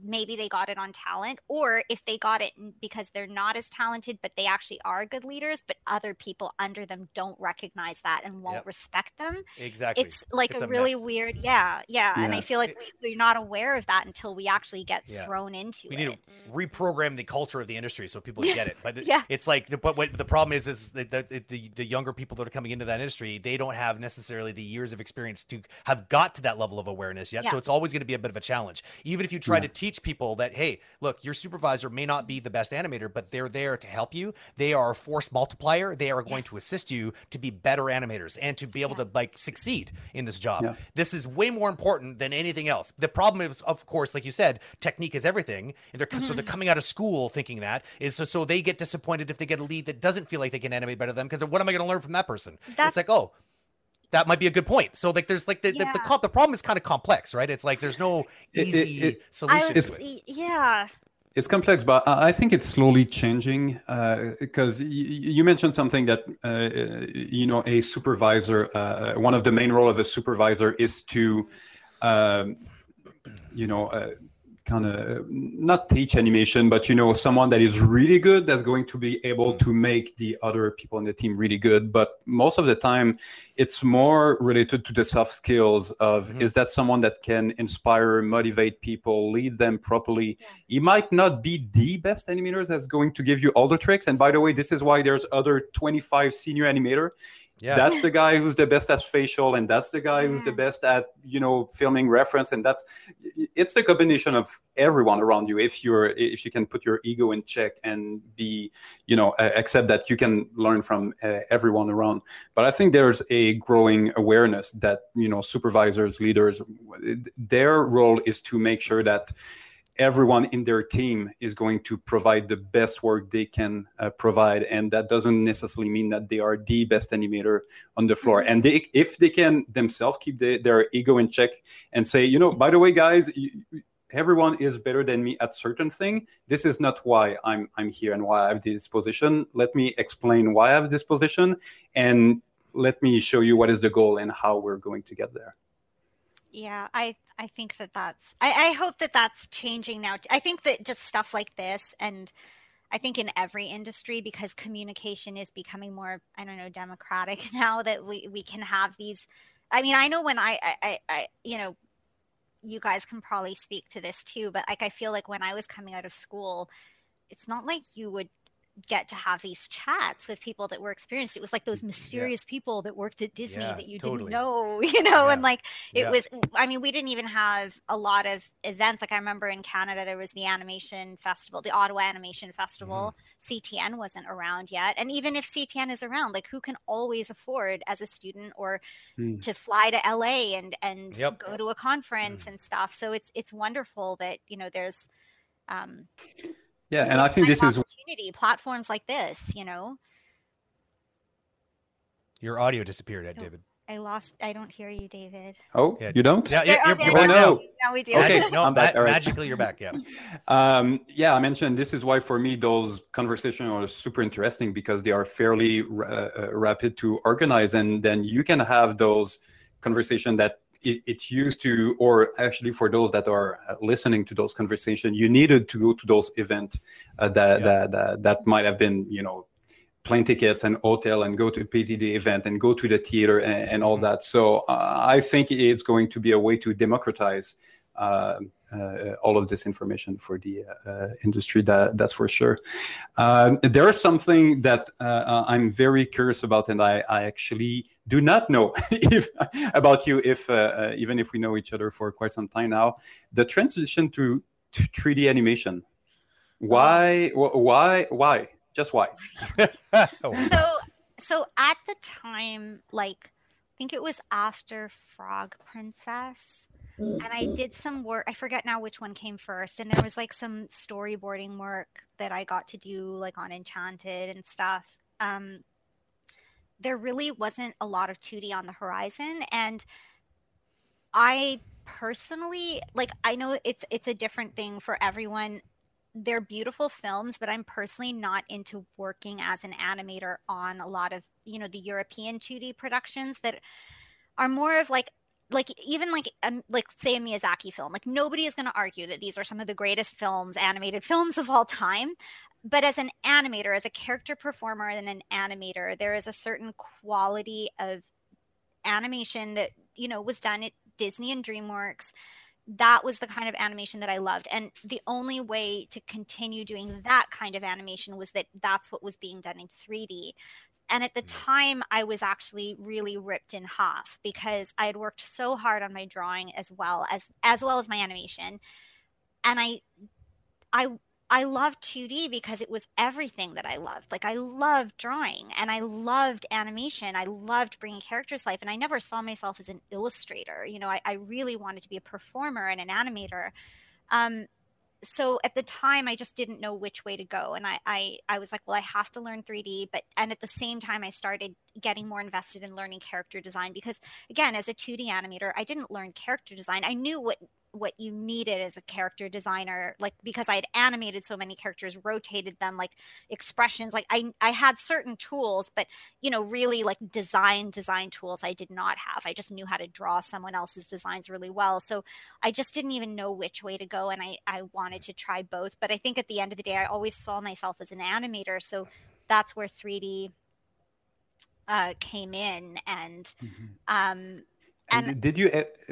maybe they got it on talent or if they got it because they're not as talented but they actually are good leaders but other people under them don't recognize that and won't Yep. respect them exactly it's like It's a, a really weird yeah yeah and i feel like we, we're not aware of that until we actually get Yeah. thrown into it. we need to reprogram the culture of the industry so people get it but Yeah. it's like the, but what the problem is is that the, the the younger people that are coming into that industry they don't have necessarily the years of experience to have got to that level of awareness yet so it's always going to be a bit of a challenge even if you try Yeah. to teach people that hey, look, your supervisor may not be the best animator, but they're there to help you. They are a force multiplier. They are going to assist you to be better animators and to be able to like succeed in this job. Yeah. This is way more important than anything else. The problem is, of course, like you said, technique is everything. And they're so they're mm-hmm. coming out of school thinking that is so so they get disappointed if they get a lead that doesn't feel like they can animate better than them because what am I going to learn from that person? That's- it's like oh. That might be a good point. So, like, there's like the the, the, comp- the problem is kind of complex, right? It's like there's no It- it- easy it- solution I to it. yeah. It's complex, but I I think it's slowly changing because you mentioned something that uh, you know a supervisor. Uh, one of the main role of a supervisor is to, um, you know, uh, kind of not teach animation, but you know, someone that is really good that's going to be able to make the other people in the team really good. But most of the time, it's more related to the soft skills of Mhm. is that someone that can inspire, motivate people, lead them properly he might not be the best animator that's going to give you all the tricks. And by the way, this is why there's other 25 senior animator. Yeah. That's the guy who's the best at facial, and that's the guy who's the best at you know filming reference, and that's it's the combination of everyone around you. If you're if you can put your ego in check and be you know uh, accept that you can learn from uh, everyone around. But I think there's a growing awareness that you know supervisors, leaders, their role is to make sure that everyone in their team is going to provide the best work they can uh, provide. And that doesn't necessarily mean that they are the best animator on the floor. And they, if they can themselves keep the, their ego in check and say you know by the way guys you, everyone is better than me at certain thing this is not why i'm i'm here and why i have this position. Let me explain why i have this position and let me show you what is the goal and how we're going to get there yeah i i think that that's I, I hope that that's changing now. I think that just stuff like this and i think in every industry because communication is becoming more i don't know democratic now that we we can have these i mean i know when i i i, I you know you guys can probably speak to this too but like i feel like when i was coming out of school it's not like you would get to have these chats with people that were experienced. It was like those mysterious people that worked at Disney Yeah, that you totally. didn't know, you know, Yeah. and like it Yeah. was I mean, we didn't even have a lot of events. Like I remember in Canada there was the animation festival, the Ottawa Animation Festival. Mm-hmm. CTN wasn't around yet. And even if CTN is around, like who can always afford as a student or Hmm. to fly to LA and and Yep. go to a conference and stuff. So it's it's wonderful that, you know, there's um yeah and these i think this of is opportunity platforms like this you know Your audio disappeared, Ed Oh. David. i lost i don't hear you david oh Yeah. you don't Yeah, yeah, oh, you're, there you're back Oh, now. no. now we do Okay. No, I'm back, ma- all right. magically you're back. Yeah. Um, yeah, I mentioned this is why for me those conversations are super interesting because they are fairly ra- uh, rapid to organize, and then you can have those conversations that it, it's used to, or actually for those that are uh, listening to those conversations, you needed to go to those events uh, that, Yeah. that that that might have been you know plane tickets and hotel and go to PTD event and go to the theater and, and all Mhm. that. So uh, I think it's going to be a way to democratize uh, all of this information for the uh, uh, industry. That that's for sure. Um, there is something that uh, uh, I'm very curious about, and I, I actually do not know if, about you. If uh, uh, even if we know each other for quite some time now, the transition to, to 3D animation. Why? wh- Why? Why? Just why? Oh, so so at the time like i think it was after frog princess and i did some work i forget now which one came first and there was like some storyboarding work that i got to do like on enchanted and stuff. Um there really wasn't a lot of 2d on the horizon and i personally like i know it's it's a different thing for everyone. They're beautiful films but i'm personally not into working as an animator on a lot of you know the european 2d productions that are more of like like even like um, like say a miyazaki film like nobody is going to argue that these are some of the greatest films animated films of all time but as an animator as a character performer and an animator there is a certain quality of animation that you know was done at disney and dreamworks that was the kind of animation that I loved. And the only way to continue doing that kind of animation was that that's what was being done in 3D. And at the Mm. time, I was actually really ripped in half because I had worked so hard on my drawing as well as as well as my animation. and I, I I loved 2D because it was everything that I loved. Like I loved drawing and I loved animation. I loved bringing characters to life. And I never saw myself as an illustrator. You know, I, I really wanted to be a performer and an animator. Um, so at the time, I just didn't know which way to go. And I, I, I was like, well, I have to learn 3D. But, and at the same time, I started getting more invested in learning character design because, again, as a 2D animator, I didn't learn character design. I knew what what you needed as a character designer like because i had animated so many characters rotated them like expressions like i i had certain tools but you know really like design design tools i did not have. I just knew how to draw someone else's designs really well. So i just didn't even know which way to go and i i wanted to try both. But i think at the end of the day i always saw myself as an animator. So that's where 3d uh, came in. And mm-hmm. um and, did you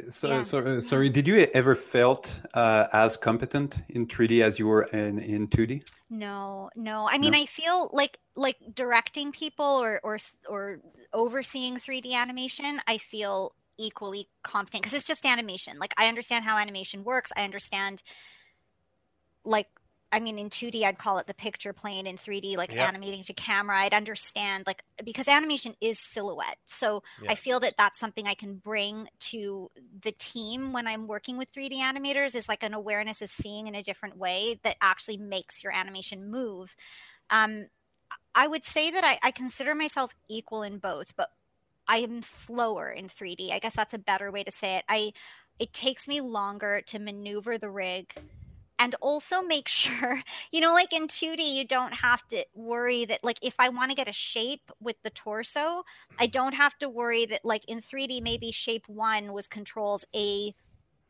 so, yeah. so, uh, sorry did you ever felt uh, as competent in 3d as you were in, in 2d no no i mean no? i feel like like directing people or or or overseeing 3d animation i feel equally competent because it's just animation like i understand how animation works i understand like I mean, in 2D, I'd call it the picture plane. In 3D, like yep. animating to camera, I'd understand like because animation is silhouette. So yep. I feel that that's something I can bring to the team when I'm working with 3D animators is like an awareness of seeing in a different way that actually makes your animation move. Um, I would say that I, I consider myself equal in both, but I am slower in 3D. I guess that's a better way to say it. I it takes me longer to maneuver the rig and also make sure you know like in 2d you don't have to worry that like if i want to get a shape with the torso i mm-hmm. don't have to worry that like in 3d maybe shape 1 was controls a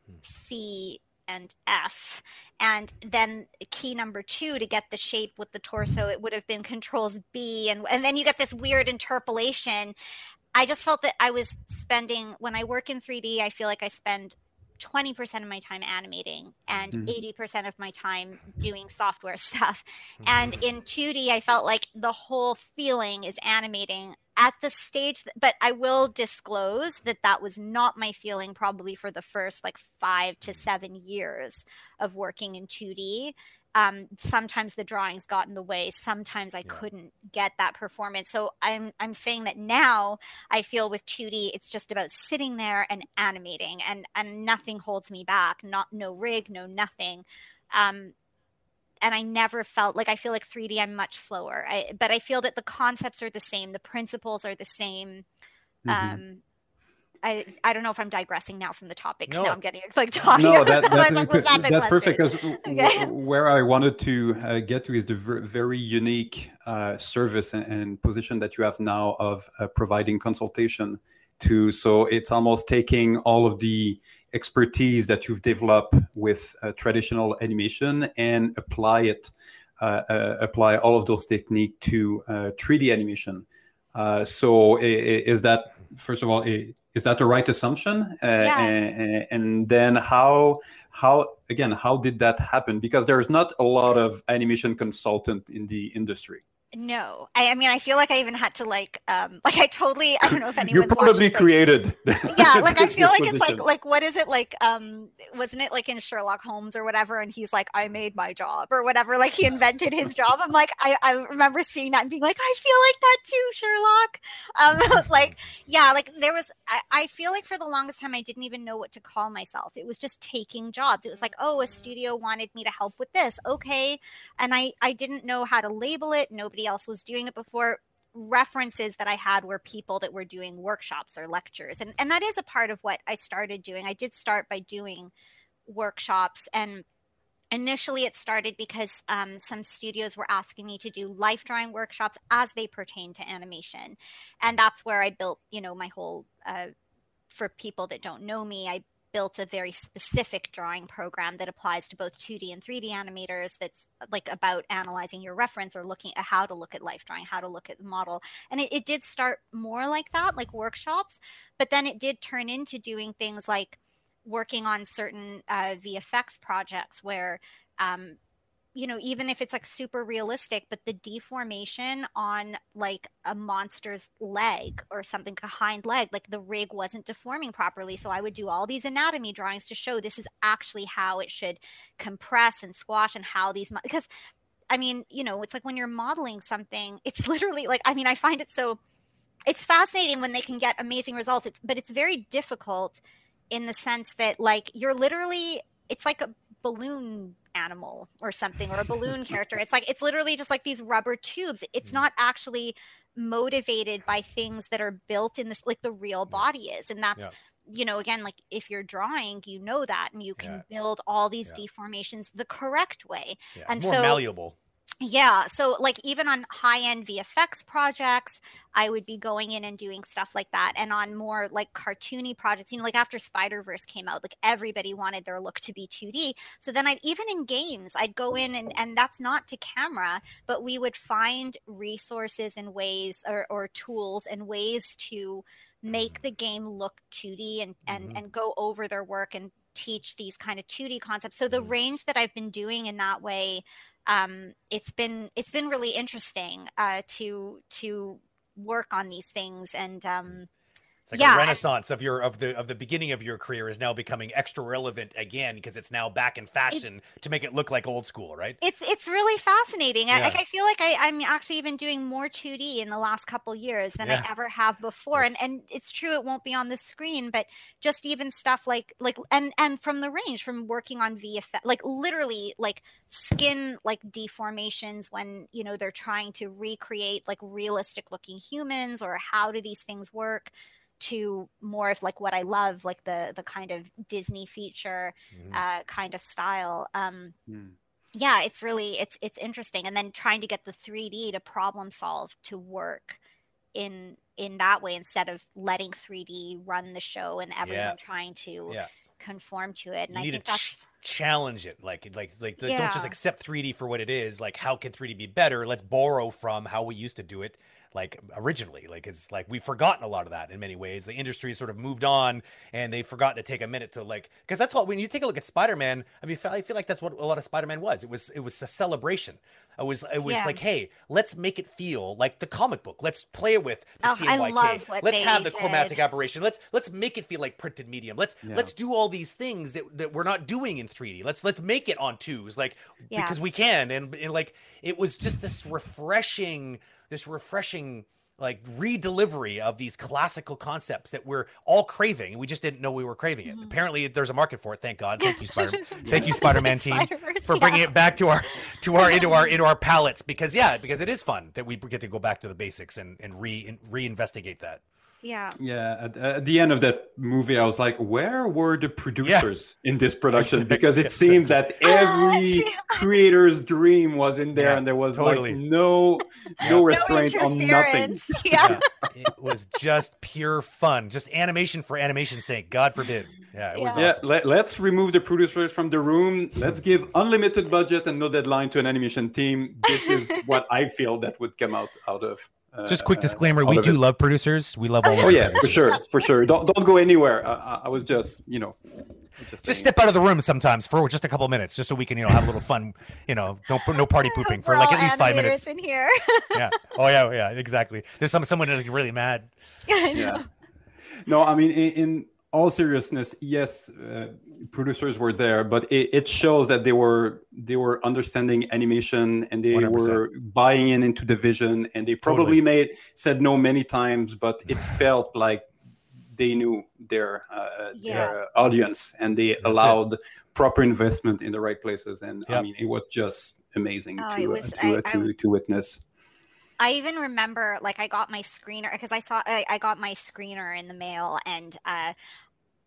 hmm. and f and then key number 2 to get the shape with the torso it would have been controls b and and then you get this weird interpolation i just felt that i was spending when i work in 3d i feel like i spend 20% of my time animating and mm-hmm. 80% of my time doing software stuff. And in 2D, I felt like the whole feeling is animating at the stage, that, but I will disclose that that was not my feeling probably for the first like five to seven years of working in 2D um, sometimes the drawings got in the way sometimes i yeah. couldn't get that performance so i'm i'm saying that now i feel with 2d it's just about sitting there and animating and and nothing holds me back not no rig no nothing um and I never felt like I feel like 3D I'm much slower. I, but I feel that the concepts are the same, the principles are the same. Mm-hmm. Um, I, I don't know if I'm digressing now from the topic. No. Now I'm getting like talking. No, that, that's, like, that that's perfect. Because okay. where I wanted to uh, get to is the very unique uh, service and, and, position that you have now of uh, providing consultation to. So it's almost taking all of the expertise that you've developed with uh, traditional animation and apply it, uh, uh, apply all of those techniques to 3D animation. So is that first of all? is that the right assumption uh, yes. and, and, then how how again how did that happen because there's not a lot of animation consultant in the industry no, I, I, mean, I feel like I even had to like, um, like I totally, I don't know if anyone's You're probably watched, created. yeah, like I feel like it's like, like what is it like? Um, wasn't it like in Sherlock Holmes or whatever? And he's like, I made my job or whatever. Like he invented his job. I'm like, I, I remember seeing that and being like, I feel like that too, Sherlock. Um, like, yeah, like there was. I, I feel like for the longest time I didn't even know what to call myself. It was just taking jobs. It was like, oh, a studio wanted me to help with this, okay, and I, I didn't know how to label it. Nobody else was doing it before references that I had were people that were doing workshops or lectures. And, and that is a part of what I started doing. I did start by doing workshops and initially it started because um, some studios were asking me to do life drawing workshops as they pertain to animation and that's where i built you know my whole uh, for people that don't know me i built a very specific drawing program that applies to both 2D and 3D animators that's like about analyzing your reference or looking at how to look at life drawing, how to look at the model. And it, it did start more like that, like workshops, but then it did turn into doing things like working on certain uh, VFX projects where um, you know even if it's like super realistic but the deformation on like a monster's leg or something a hind leg like the rig wasn't deforming properly. So i would do all these anatomy drawings to show this is actually how it should compress and squash and how these because i mean you know it's like when you're modeling something it's literally like i mean i find it so it's fascinating when they can get amazing results. It's but it's very difficult in the sense that like you're literally it's like a balloon animal or something or a balloon character. It's like it's literally just like these rubber tubes. It's mm. not actually motivated by things that are built in this like the real body is. And that's yeah. you know, again, like if you're drawing, you know that and you can yeah. build all these yeah. deformations the correct way. and more so malleable yeah so like even on high end vfx projects i would be going in and doing stuff like that and on more like cartoony projects you know like after spider verse came out like everybody wanted their look to be 2d so then i'd even in games i'd go in and and that's not to camera but we would find resources and ways or, or tools and ways to make the game look 2d and and mm-hmm. and go over their work and teach these kind of 2d concepts so the mm-hmm. range that i've been doing in that way um, it's been it's been really interesting uh, to to work on these things and um, it's like yeah, a renaissance of your of the of the beginning of your career is now becoming extra relevant again because it's now back in fashion it, to make it look like old school, right? It's it's really fascinating. Yeah. I, I feel like I, I'm actually even doing more 2D in the last couple years than yeah. I ever have before. That's... And and it's true it won't be on the screen, but just even stuff like like and and from the range from working on VFX, like literally like skin like deformations when you know they're trying to recreate like realistic looking humans or how do these things work to more of like what I love, like the the kind of Disney feature mm-hmm. uh, kind of style. Um, mm. Yeah, it's really it's it's interesting, and then trying to get the 3D to problem solve to work in in that way instead of letting 3D run the show and everyone yeah. trying to yeah. conform to it. And you I think that's ch- challenge it, like like like yeah. don't just accept 3D for what it is. Like, how can 3D be better? Let's borrow from how we used to do it like originally like it's like we've forgotten a lot of that in many ways the industry sort of moved on and they've forgotten to take a minute to like because that's what when you take a look at spider-man i mean i feel like that's what a lot of spider-man was it was it was a celebration it was it was yeah. like hey let's make it feel like the comic book let's play it with the oh, CMYK. let's have the did. chromatic aberration let's let's make it feel like printed medium let's yeah. let's do all these things that, that we're not doing in 3d let's let's make it on twos like yeah. because we can and, and like it was just this refreshing this refreshing like re-delivery of these classical concepts that we're all craving and we just didn't know we were craving it mm-hmm. apparently there's a market for it thank god thank you spider thank you spider-man team for bringing yeah. it back to our to our into our into our palettes because yeah because it is fun that we get to go back to the basics and and re reinvestigate that yeah. Yeah. At, at, the end of that movie, I was like, where were the producers yeah. in this production? Because it seems that every creator's dream was in there, yeah, and there was totally. like no no restraint no on nothing. Yeah. it was just pure fun, just animation for animation's sake. God forbid. Yeah, it was. Yeah. Awesome. Let, let's remove the producers from the room. Let's give unlimited budget and no deadline to an animation team. This is what I feel that would come out out of just quick uh, disclaimer: we do it. love producers. We love all. Oh yeah, for sure, for sure. Don't don't go anywhere. I, I was just you know. Just, just step out of the room sometimes for just a couple minutes, just so we can, you know, have a little fun. You know, don't no party pooping for like at least five minutes. In here. yeah. Oh yeah, yeah, exactly. There's some someone that's really mad. Yeah. No, I mean, in, in all seriousness, yes, uh, producers were there, but it, it, shows that they were they were understanding animation and they 100%. were buying in into the vision, and they probably totally. made said no many times, but it felt like they knew their uh, yeah. their audience and they That's allowed it. proper investment in the right places. And yep. I mean, it was just amazing oh, to, was, uh, to, I, to, I, to witness. I even remember like I got my screener because I saw I, I, got my screener in the mail and uh,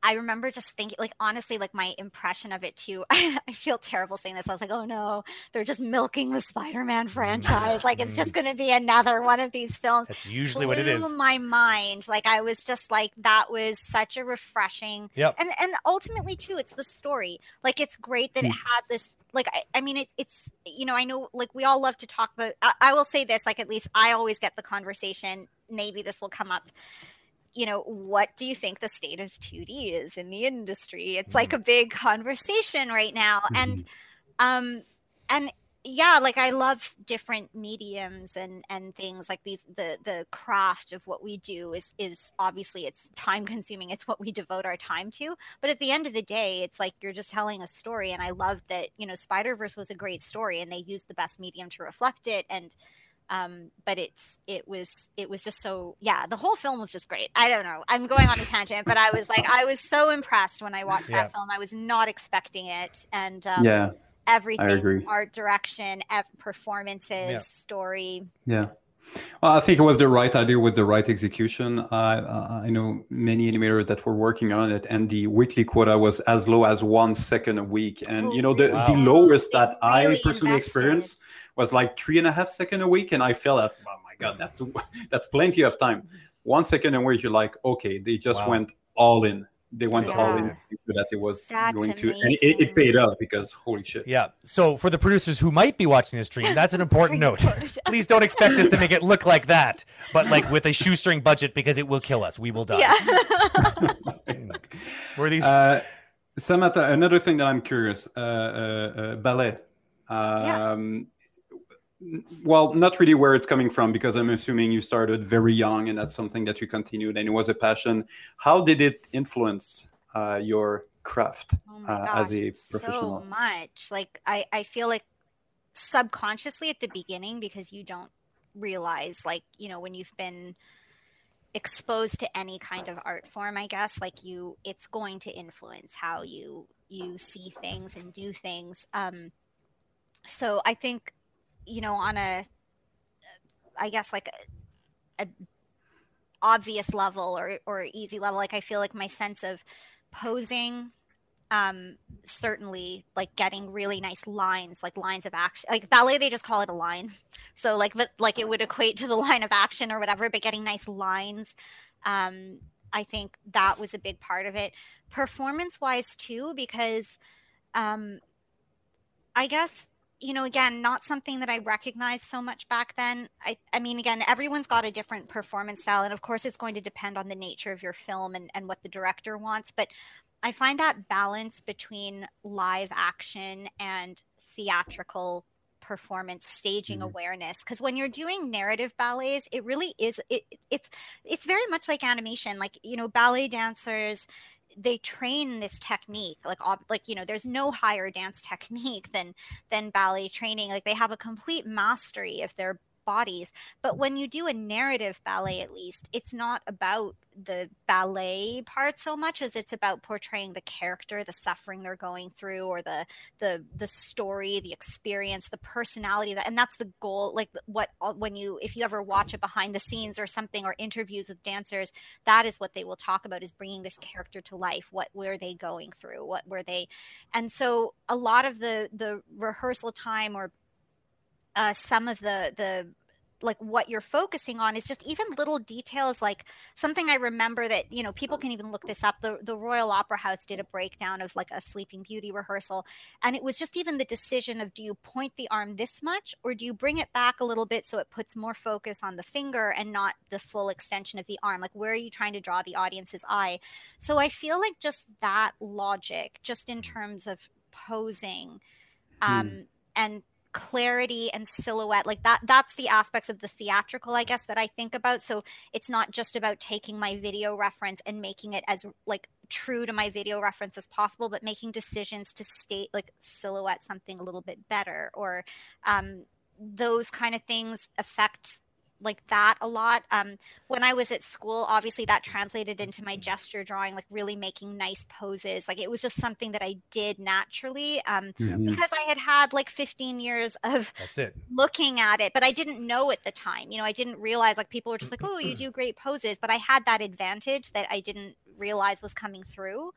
I remember just thinking, like, honestly, like my impression of it too. I feel terrible saying this. I was like, oh no, they're just milking the Spider Man franchise. like, it's just mm. going to be another one of these films. That's usually Blew what it is. my mind. Like, I was just like, that was such a refreshing. Yep. And, and ultimately, too, it's the story. Like, it's great that mm. it had this like I, I, mean it's it's you know i know like we all love to talk about I, I, will say this like at least i always get the conversation maybe this will come up you know, what do you think the state of 2D is in the industry? It's mm-hmm. like a big conversation right now. Mm-hmm. And um and yeah like i love different mediums and and things like these the the craft of what we do is is obviously it's time consuming it's what we devote our time to but at the end of the day it's like you're just telling a story and i love that you know spider verse was a great story and they used the best medium to reflect it and um but it's it was it was just so yeah the whole film was just great i don't know i'm going on a tangent but i was like i was so impressed when i watched Yeah. that film i was not expecting it and um, yeah, everything art direction ev- performances Yeah. story yeah. Well, I think it was the right idea with the right execution. I I know many animators that were working on it, and the weekly quota was as low as one second a week. And you know, the, really? the lowest They that I personally invested. experienced was like three and a half second a week, and I felt that oh my god, that's that's plenty of time. One second a week, you're like, okay, they just Wow. went all in. They went all in that it was That's going to, and it, it paid off because holy shit. Yeah. So for the producers who might be watching this stream, that's an important note. Please don't expect us to make it look like that, but like with a shoestring budget because it will kill us. We will die. yeah Were these? Uh, Samantha, another thing that I'm curious, uh, uh, uh, ballet. Um, Well, not really where it's coming from because I'm assuming you started very young and that's something that you continued and it was a passion. How did it influence uh, your craft oh uh, gosh, as a professional? so much like i i feel like subconsciously at the beginning because you don't realize like you know when you've been exposed to any kind of art form i guess like you it's going to influence how you you see things and do things um so i think you know on a i guess like a, a obvious level or or easy level like i feel like my sense of posing um certainly like getting really nice lines like lines of action like ballet they just call it a line. So like like it would equate to the line of action or whatever but getting nice lines um i think that was a big part of it. Performance wise too because um i guess you know again not something that i recognized so much back then i i mean again everyone's got a different performance style and of course it's going to depend on the nature of your film and and what the director wants but I find that balance between live action and theatrical performance staging Mhm. awareness because when you're doing narrative ballets it really is it, it's it's very much like animation like you know ballet dancers they train this technique like like you know there's no higher dance technique than than ballet training like they have a complete mastery of their bodies but when you do a narrative ballet at least it's not about the ballet part so much as it's about portraying the character the suffering they're going through or the the the story the experience the personality that and that's the goal like what uh, when you if you ever watch a behind the scenes or something or interviews with dancers that is what they will talk about is bringing this character to life what were they going through what were they and so a lot of the the rehearsal time or uh, some of the the like what you're focusing on is just even little details like something i remember that you know people can even look this up. The, the royal opera house did a breakdown of like a sleeping beauty rehearsal and it was just even the decision of do you point the arm this much or do you bring it back a little bit so it puts more focus on the finger and not the full extension of the arm? Like where are you trying to draw the audience's eye? So i feel like just that logic just in terms of posing um and clarity and silhouette like that that's the aspects of the theatrical i guess that i think about. So it's not just about taking my video reference and making it as like true to my video reference as possible but making decisions to state like silhouette something a little bit better or um those kind of things affect like that a lot um when i was at school obviously that translated into my gesture drawing like really making nice poses like it was just something that i did naturally um Mhm. because I had had like 15 years of That's it. looking at it, but I didn't know at the time. You know, I didn't realize like people were just like, "Oh, you do great poses," but I had that advantage that I didn't realize was coming through.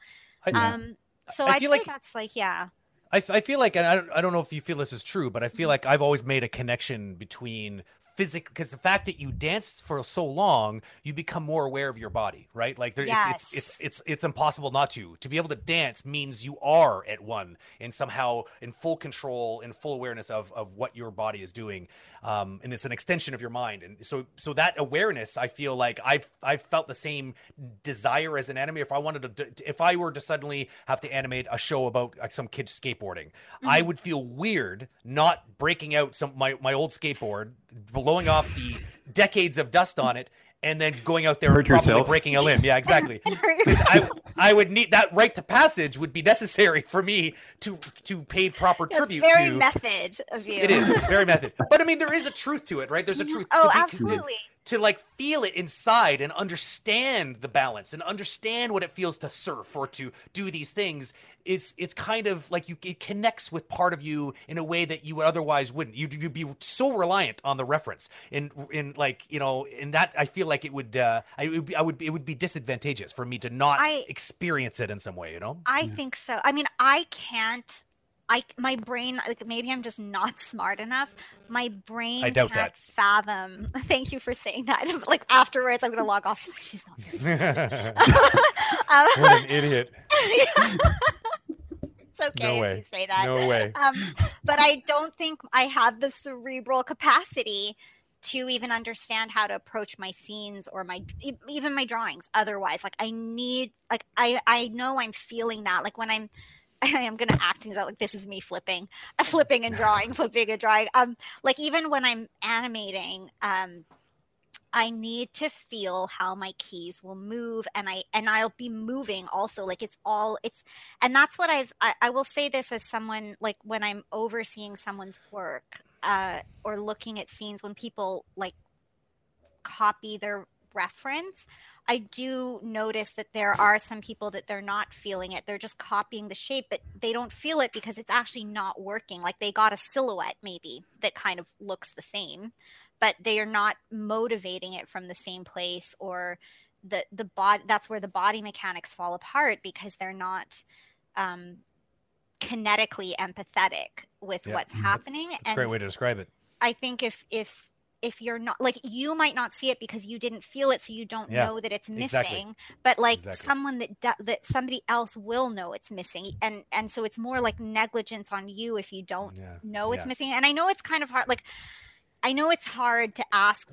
Um, so I I'd feel say like- that's like, yeah, I, I feel like, and I don't, I don't know if you feel this is true, but I feel like I've always made a connection between physical because the fact that you danced for so long you become more aware of your body right? Like there, Yes. it's, it's it's it's it's impossible not to. To be able to dance means you are at one and somehow in full control in full awareness of of what your body is doing um and it's an extension of your mind. And so so that awareness i feel like i've i've felt the same desire as an animator if i wanted to if i were to suddenly have to animate a show about like, some kid skateboarding i would feel weird not breaking out some my, my old skateboard blowing off the decades of dust on it and then going out there Hurt and probably yourself. breaking a limb. Yeah exactly. And hurt 'Cause I, I would need that right to passage would be necessary for me to to pay proper That's tribute very to method of you. it is very method. But i mean there is a truth to it right? There's a mm-hmm. truth Oh, to be- to- like feel it inside and understand the balance and understand what it feels to surf or to do these things it's it's kind of like you it connects with part of you in a way that you would otherwise wouldn't you'd, you'd be so reliant on the reference in in like you know in that i feel like it would uh i would be, i would be, it would be disadvantageous for me to not I- experience it in some way you know I think so. I mean, I can't. I my brain like maybe I'm just not smart enough. My brain I doubt can't that. fathom. Thank you for saying that. like afterwards, I'm gonna log off. She's like, she's not very smart. um, what an idiot it's okay no if way you say that. no way um, but I don't think I have the cerebral capacity to even understand how to approach my scenes or my even my drawings otherwise like i need like i i know i'm feeling that like when i'm I am gonna act things out like this is me flipping, flipping and drawing, flipping and drawing. Um, like even when I'm animating, um, I need to feel how my keys will move, and I and I'll be moving also. Like it's all it's, and that's what I've. I, I will say this as someone like when I'm overseeing someone's work, uh, or looking at scenes when people like copy their reference. I do notice that there are some people that they're not feeling it. They're just copying the shape, but they don't feel it because it's actually not working. Like they got a silhouette maybe that kind of looks the same, but they are not motivating it from the same place or the the body that's where the body mechanics fall apart because they're not um kinetically empathetic with Yeah, what's that's- happening it's a great way to describe it I think if if if you're not like you might not see it because you didn't feel it so you don't Yeah, know that it's missing exactly. but like Exactly. someone that do- that somebody else will know it's missing and and so it's more like negligence on you if you don't yeah know it's yeah. missing and i know it's kind of hard like i know it's hard to ask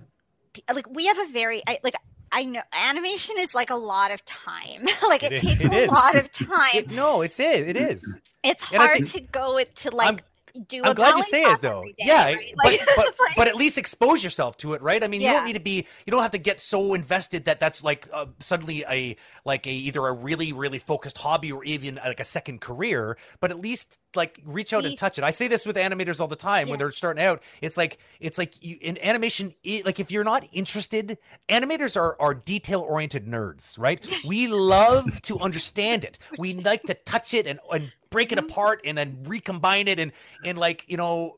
like we have a very I, like i know animation is like a lot of time like it, It takes it a is. lot of time It- no it's it it is it's hard think- to go with to like do I'm glad you say it though. day, yeah, right? but Like, but, it's like- but at least expose yourself to it, right? I mean, you don't need to be you don't have to get so invested that that's like uh, suddenly a like a either a really really focused hobby or even like a second career, but at least like reach out and touch it. I say this with animators all the time when they're starting out. It's like it's like you in animation like if you're not interested, animators are are detail oriented nerds, right? We love to understand it. We like to touch it and and break it Mhm. apart and then recombine it and and like you know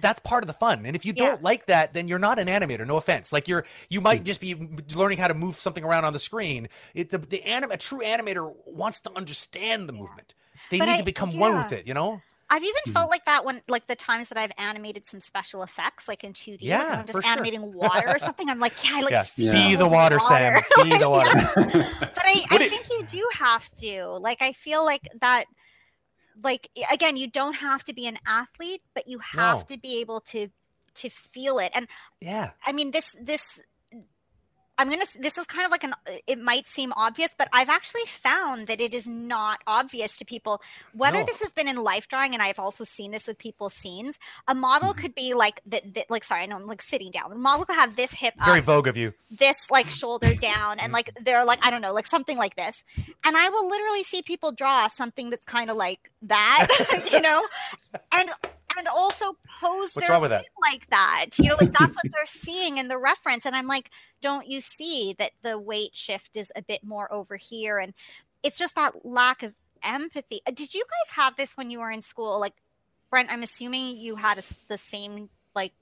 that's part of the fun and if you Yeah. don't like that then you're not an animator no offense like you're you might hmm. just be learning how to move something around on the screen it the, the anim a true animator wants to understand the movement they But need I- to become one with it you know I've even hmm. felt like that when, like, the times that I've animated some special effects, like in 2D. like, Yeah, when I'm for just sure. animating water or something. I'm like, yeah, I like Yeah. feel be the water, sam be the water But I, I Would it- think you do have to. Like, I feel like that. Like again, you don't have to be an athlete, but you have No. to be able to to feel it. And yeah I mean, this this I'm gonna. This is kind of like an. It might seem obvious, but I've actually found that it is not obvious to people. Whether No. this has been in life drawing, and I've also seen this with people's scenes. A model Mm-hmm. could be like that. that- Like, sorry, I know I'm like sitting down. A model could have this hip very up, vogue of you this like shoulder down, and like they're like I don't know, like something like this. And I will literally see people draw something that's kind of like that, you know, and and also pose What's their wrong with that? like that. You know, like that's what they're seeing in the reference. And I'm like, don't you see that the weight shift is a bit more over here? And it's just that lack of empathy. Uh, Did you guys have this when you were in school? Like, Brent, I'm assuming you had a the same like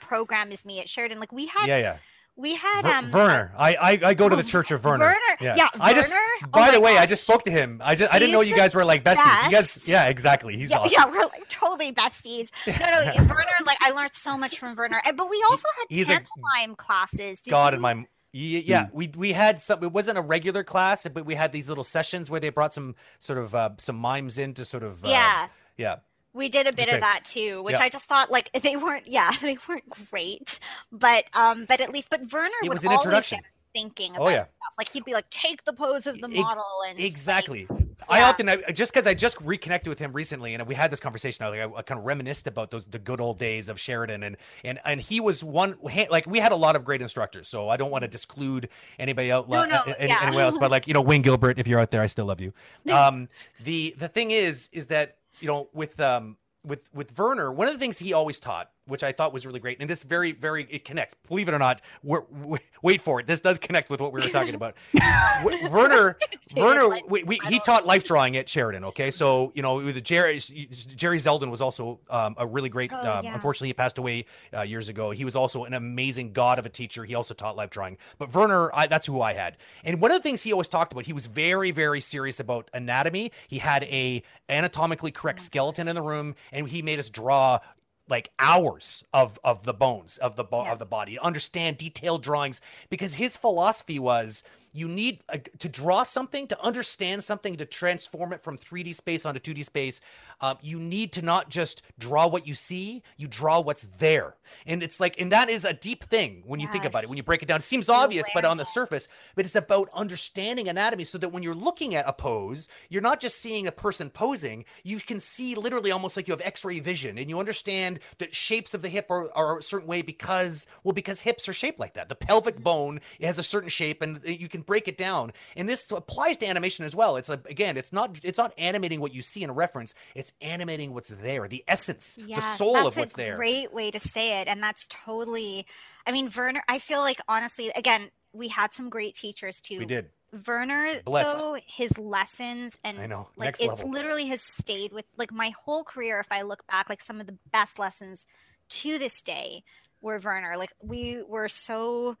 program as me at Sheridan. Like we had yeah yeah we had Ver- um Werner. I, I I go to the Oh, Church of Werner. Werner. Yeah, I just. Werner? Oh By my the way, I just spoke to him. I just I didn't know you guys were like besties. You guys, best. yeah, exactly. He's yeah, awesome. yeah, we're like totally besties. No, no, Werner. Like I learned so much from Werner, but we also had he's a- pantomime classes. Did God you? in my y- yeah, we we had some. It wasn't a regular class, but we had these little sessions where they brought some sort of uh, some mimes in to sort of uh, yeah, yeah. We did a bit of that too, which yeah. I just thought like they weren't. Yeah, they weren't great, but um, but at least, but Werner It would an always get thinking Oh, about yeah. stuff. Like he'd be like, take the pose of the model, and like, Exactly. I often I, just because I just reconnected with him recently, and we had this conversation. I, like, I, I kind of reminisced about those the good old days of Sheridan, and and and he was one. Like we had a lot of great instructors, so I don't want to disclude anybody out No, no, uh, any- yeah. anywhere else. But like you know, Wayne Gilbert, if you're out there, I still love you. Um, the the thing is, is that you know with um with with Werner, one of the things he always taught, which I thought was really great, and this very very it connects. Believe it or not, we're, we wait for it. This does connect with what we were talking about. Werner Werner, like- we, we, he taught life drawing at Sheridan. Okay, so you know the Jerry Jerry Zeldin was also um, a really great. Oh, um, yeah. Unfortunately, he passed away uh, years ago. He was also an amazing god of a teacher. He also taught life drawing. But Werner, I, that's who I had. And one of the things he always talked about, he was very very serious about anatomy. He had a anatomically correct Mm. skeleton in the room, and he made us draw like hours of of the bones of the bo- Yeah. of the body. Understand detailed drawings. Because his philosophy was you need a, to draw something to understand something to transform it from 3d space onto 2d space um, you need to not just draw what you see you draw what's there and it's like and that is a deep thing when you think about it. When you break it down it seems obvious but on the surface but it's about understanding anatomy so that when you're looking at a pose you're not just seeing a person posing. You can see literally almost like you have x-ray vision and you understand that shapes of the hip are, are a certain way because well because hips are shaped like that. The pelvic mm-hmm. bone has a certain shape and you can break it down. And this applies to animation as well. It's like again it's not it's not animating what you see in a reference. It's animating what's there the essence the soul of what's there. That's a there. Great way to say it, and that's totally. I mean, Werner. I feel like honestly, again, we had some great teachers too. we did Werner, Blessed. though, his lessons and i know like next it's level literally has stayed with like my whole career. If I look back, like some of the best lessons to this day were Werner. Like we were so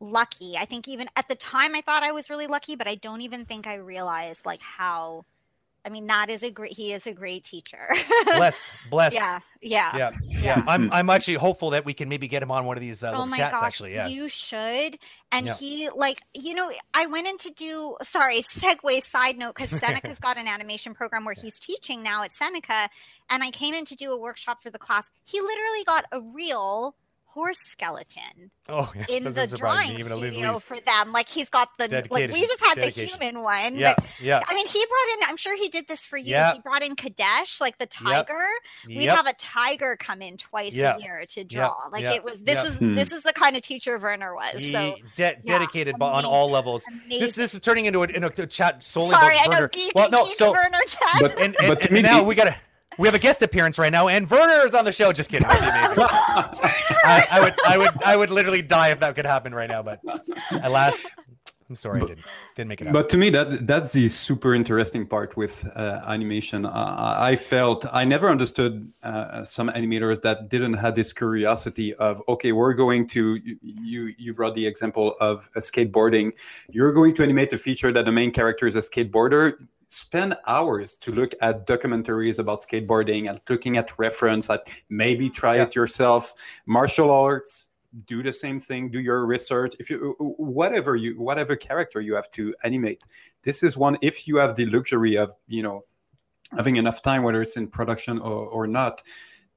lucky. I think even at the time I thought I was really lucky, but I don't even think I realized like how. I mean, that is a great. He is a great teacher. blessed blessed yeah, yeah. yeah yeah i'm i'm actually hopeful that we can maybe get him on one of these uh, oh my chats gosh, actually yeah you should. And Yeah. he like you know, I went in to do sorry, segue side note because Seneca's got an animation program where he's teaching now at Seneca, and I came in to do a workshop for the class. He literally got a real horse skeleton oh yeah, in the doesn't surprise drawing me even studio for them. Like he's got the like we just had dedication. the human one. yeah But yeah I mean, he brought in. I'm sure he did this for you. Yeah. He brought in Kadesh, like the Yep. tiger we'd yep. have a tiger come in twice Yeah. a year to Yep. draw. Like Yep. it was this Yep. is Hmm. this is the kind of teacher Werner was. He so de- yeah, dedicated bu- on all levels. This amazing. this is turning into a, into a chat solely Sorry, I about know Werner. geek, well, no, geek so Werner chat. But- and, and, But to and me, now we got a we have a guest appearance right now, and Werner is on the show. Just kidding, that'd be amazing. I, I would I would I would literally die if that could happen right now, but alas, I'm sorry, I didn't didn't make it happen. But to me, that that's the super interesting part with uh, animation. Uh, I felt I never understood uh, some animators that didn't have this curiosity of okay, we're going to you- you you brought the example of uh, skateboarding. You're going to animate a feature that the main character is a skateboarder. Spend hours to look at documentaries about skateboarding and looking at reference. At maybe try Yeah. it yourself. Martial arts do the same thing do your research if you whatever you whatever character you have to animate this is one if you have the luxury of you know having enough time whether it's in production or, or not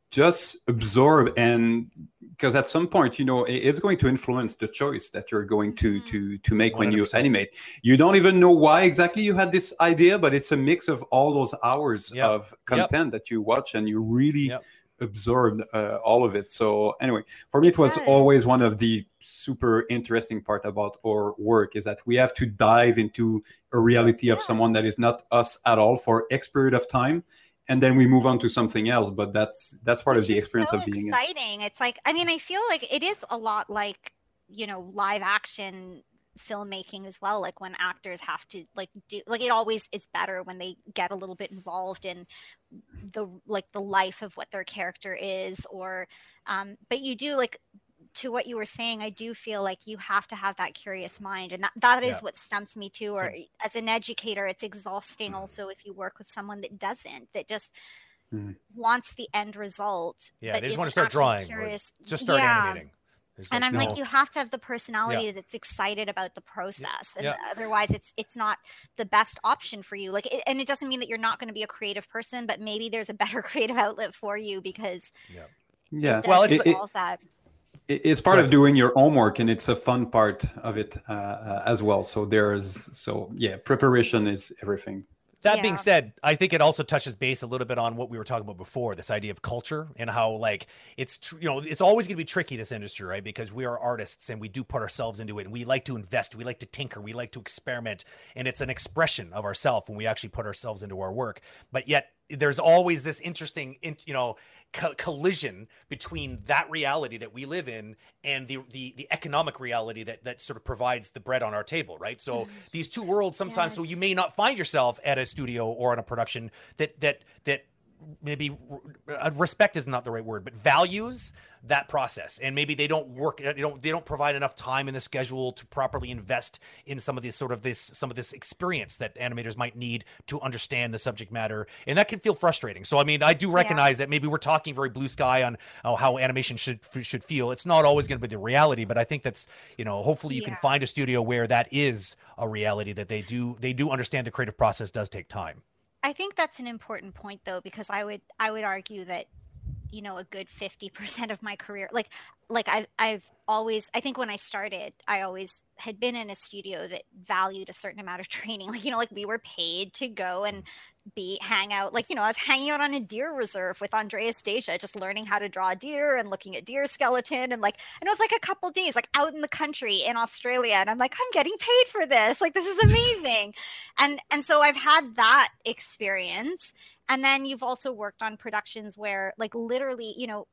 just absorb and because at some point you know it- it's going to influence the choice that you're going to Mhm. to to make when you animate you don't even know why exactly you had this idea but it's a mix of all those hours Yep. of content that you watch and you really Yep. absorbed uh, all of it so anyway for me it was Yes. always one of the super interesting part about our work is that we have to dive into a reality of someone that is not us at all for x period of time and then we move on to something else but that's that's part of the experience so of being in- exciting. It's like I mean, I feel like it is a lot like you know live action filmmaking as well like when actors have to like do like it always is better when they get a little bit involved in the like the life of what their character is or um but you do like to what you were saying, I do feel like you have to have that curious mind, and that, that is Yeah. what stumps me too. Or as an educator, it's exhausting also if you work with someone that doesn't, that just Mhm. wants the end result. Yeah, but they just want to start drawing. Curious. Just start yeah. animating. There's And I'm no- like, you have to have the personality that's excited about the process, and yeah. otherwise, it's it's not the best option for you. Like, it, and it doesn't mean that you're not going to be a creative person, but maybe there's a better creative outlet for you because Yeah. it Well, does it's- it- involve that. It- It's part Right. of doing your homework, and it's a fun part of it uh, uh, as well. So there's so yeah, preparation is everything. That being said, I think it also touches base a little bit on what we were talking about before, this idea of culture and how like it's tr- you know it's always going to be tricky this industry, right? Because we are artists and we do put ourselves into it, and we like to invest, we like to tinker, we like to experiment, and it's an expression of ourselves when we actually put ourselves into our work. But yet there's always this interesting, in- you know, co- collision between that reality that we live in and the, the the economic reality that that sort of provides the bread on our table, right? So mm-hmm. these two worlds sometimes, so you may not find yourself at a studio or on a production that that that maybe respect is not the right word, but values that process, and maybe they don't work, uh, they don't they don't provide enough time in the schedule to properly invest in some of this sort of this some of this experience that animators might need to understand the subject matter, and that can feel frustrating. So I mean, I do recognize that maybe we're talking very blue sky on uh, how animation should should feel. It's not always going to be the reality, but I think that's you know hopefully you can find a studio where that is a reality that they do they do understand the creative process does take time. I think that's an important point though, because I would I would argue that you know a good 50% of my career. Like like I've I've always I think when I started I always had been in a studio that valued a certain amount of training. Like you know like we were paid to go and mm. Be hang out like you know I was hanging out on a deer reserve with Andreas Deja just learning how to draw deer and looking at deer skeleton and like and it was like a couple days like out in the country in Australia and I'm like I'm getting paid for this. Like this is amazing. And and so I've had that experience. And then you've also worked on productions where like literally you know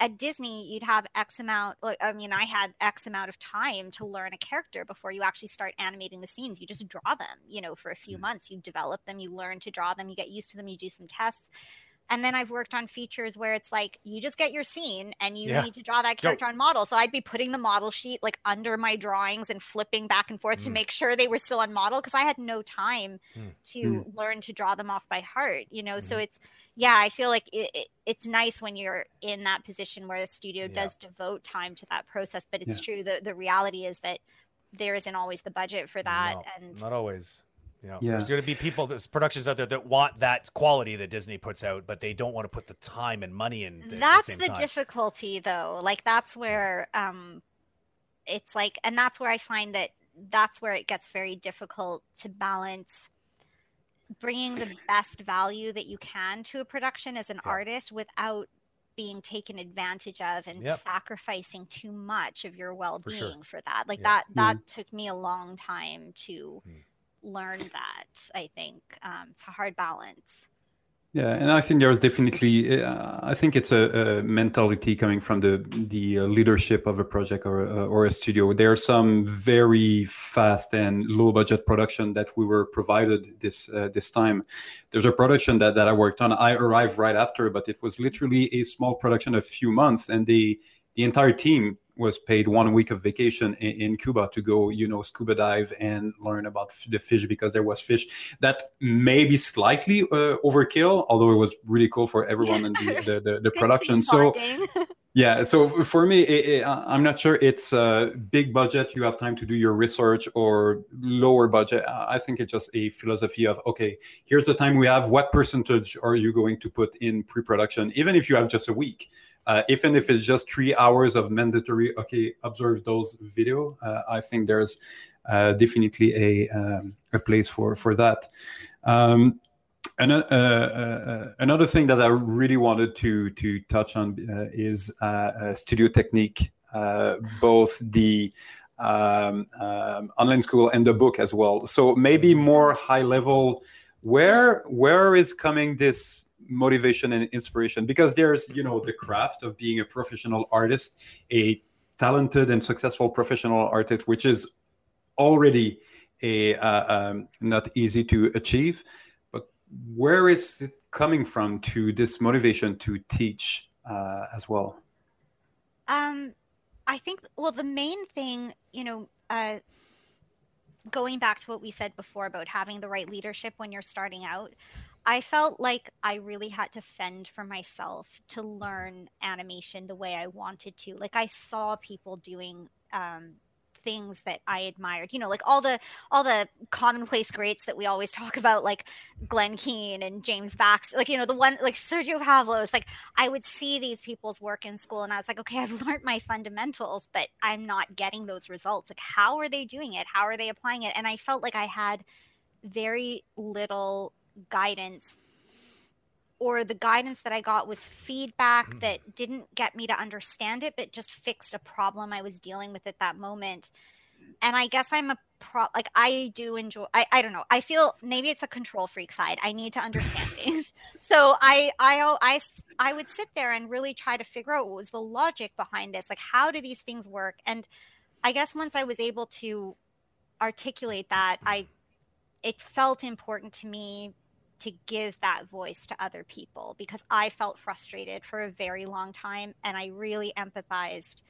at disney you'd have x amount like i mean i had x amount of time to learn a character before you actually start animating the scenes. You just draw them you know for a few mm. months. You develop them you learn to draw them you get used to them you do some tests and then I've worked on features where it's like you just get your scene and you Yeah. need to draw that character on model. So I'd be putting the model sheet like under my drawings and flipping back and forth to Mm. make sure they were still on model because I had no time Mm. to learn to draw them off by heart. You know, so Mhm. it's yeah, I feel like it, it, it's nice when you're in that position where the studio Yeah. does devote time to that process. But it's true the the reality is that there isn't always the budget for that, No, and not always. You know, Yeah. there's going to be people, there's productions out there that want that quality that Disney puts out, but they don't want to put the time and money in. at the that's same the time. difficulty though like that's where um it's like and that's where i find that that's where it gets very difficult to balance bringing the best value that you can to a production as an Yeah. artist without being taken advantage of and Yep. sacrificing too much of your well-being for, sure. that like Yeah. that that took me a long time to Mm. Learn that i think um, it's a hard balance Yeah, and I think there's definitely. Uh, I think it's a, a mentality coming from the the uh, leadership of a project or uh, or a studio. There are some very fast and low budget production that we were provided this uh, this time. There's a production that, that I worked on. I arrived right after, but it was literally a small production, a few months, and the the entire team was paid one week of vacation in, in Cuba to go, you know, scuba dive and learn about the fish because there was fish. That may be slightly uh, overkill, although it was really cool for everyone in the the, the, the production. So yeah, so for me, it, it, I'm not sure it's a big budget. You have time to do your research or lower budget. I I think it's just a philosophy of okay, here's the time we have. What percentage are you going to put in pre-production, even if you have just a week? Uh, even if it's just three hours of mandatory, okay, observe those video. Uh, I think there's uh, definitely a um, a place for for that. Um, and, uh, uh, another thing that I really wanted to to touch on uh, is uh, uh, studio technique, uh, both the um, um, online school and the book as well. So maybe more high level. Where where is coming this motivation and inspiration? Because there's you know the craft of being a professional artist, a talented and successful professional artist, which is already a uh, um, not easy to achieve But where is it coming from to this motivation to teach uh, as well? Um, I think well the main thing, you know, uh going back to what we said before about having the right leadership when you're starting out, I felt like I really had to fend for myself to learn animation the way I wanted to. Like I saw people doing um things that I admired. You know, like all the all the commonplace greats that we always talk about, like Glen Keane and James Baxter, like you know the one like Sergio Pablos. Like I would see these people's work in school, and I was like, okay, I've learned my fundamentals, but I'm not getting those results. Like, how are they doing it? How are they applying it? And I felt like I had very little guidance or the guidance that I got was feedback mm. that didn't get me to understand it, but just fixed a problem I was dealing with at that moment. And I guess I'm a pro like I do enjoy I, I don't know. I feel maybe it's a control freak side. I need to understand things. So I I I I would sit there and really try to figure out what was the logic behind this. Like how do these things work? And I guess once I was able to articulate that, I it felt important to me to give that voice to other people because I felt frustrated for a very long time and I really empathized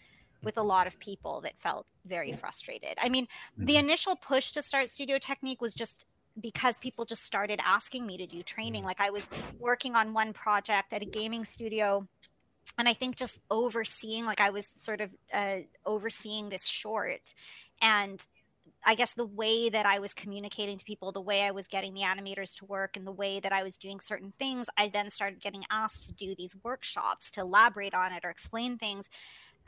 with a lot of people that felt very frustrated. I mean, the mm-hmm. initial push to start Studio Technique was just because people just started asking me to do training. Mm. Like I was working on one project at a gaming studio and I think just overseeing like I was sort of uh, overseeing this short and I guess the way that I was communicating to people, the way I was getting the animators to work, and the way that I was doing certain things, I then started getting asked to do these workshops to elaborate on it or explain things,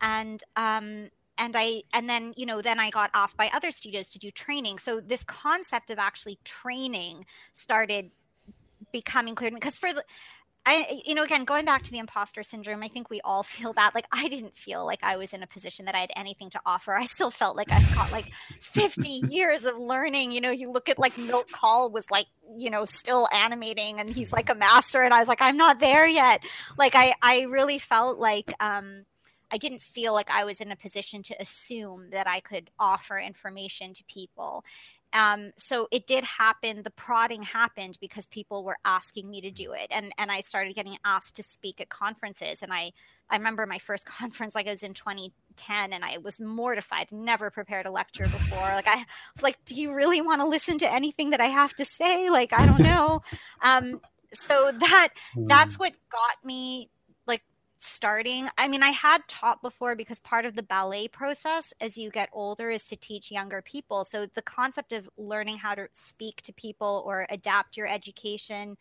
and um, and I and then you know then I got asked by other studios to do training. So this concept of actually training started becoming clear because for the I, you know, again, going back to the imposter syndrome, I think we all feel that. Like, I didn't feel like I was in a position that I had anything to offer. I still felt like I've got like 50 years of learning. You know, you look at like Milt Kahl was like, you know, still animating and he's like a master. And I was like, I'm not there yet. Like, I, I really felt like, um, I didn't feel like I was in a position to assume that I could offer information to people. Um, so it did happen. The prodding happened because people were asking me to do it, and and I started getting asked to speak at conferences. And I I remember my first conference, like I was in 2010, and I was mortified. Never prepared a lecture before. Like I was like, do you really want to listen to anything that I have to say? Like I don't know. Um, so that that's hmm. what got me starting. I mean, I had taught before because part of the ballet process as you get older is to teach younger people. So the concept of learning how to speak to people or adapt your education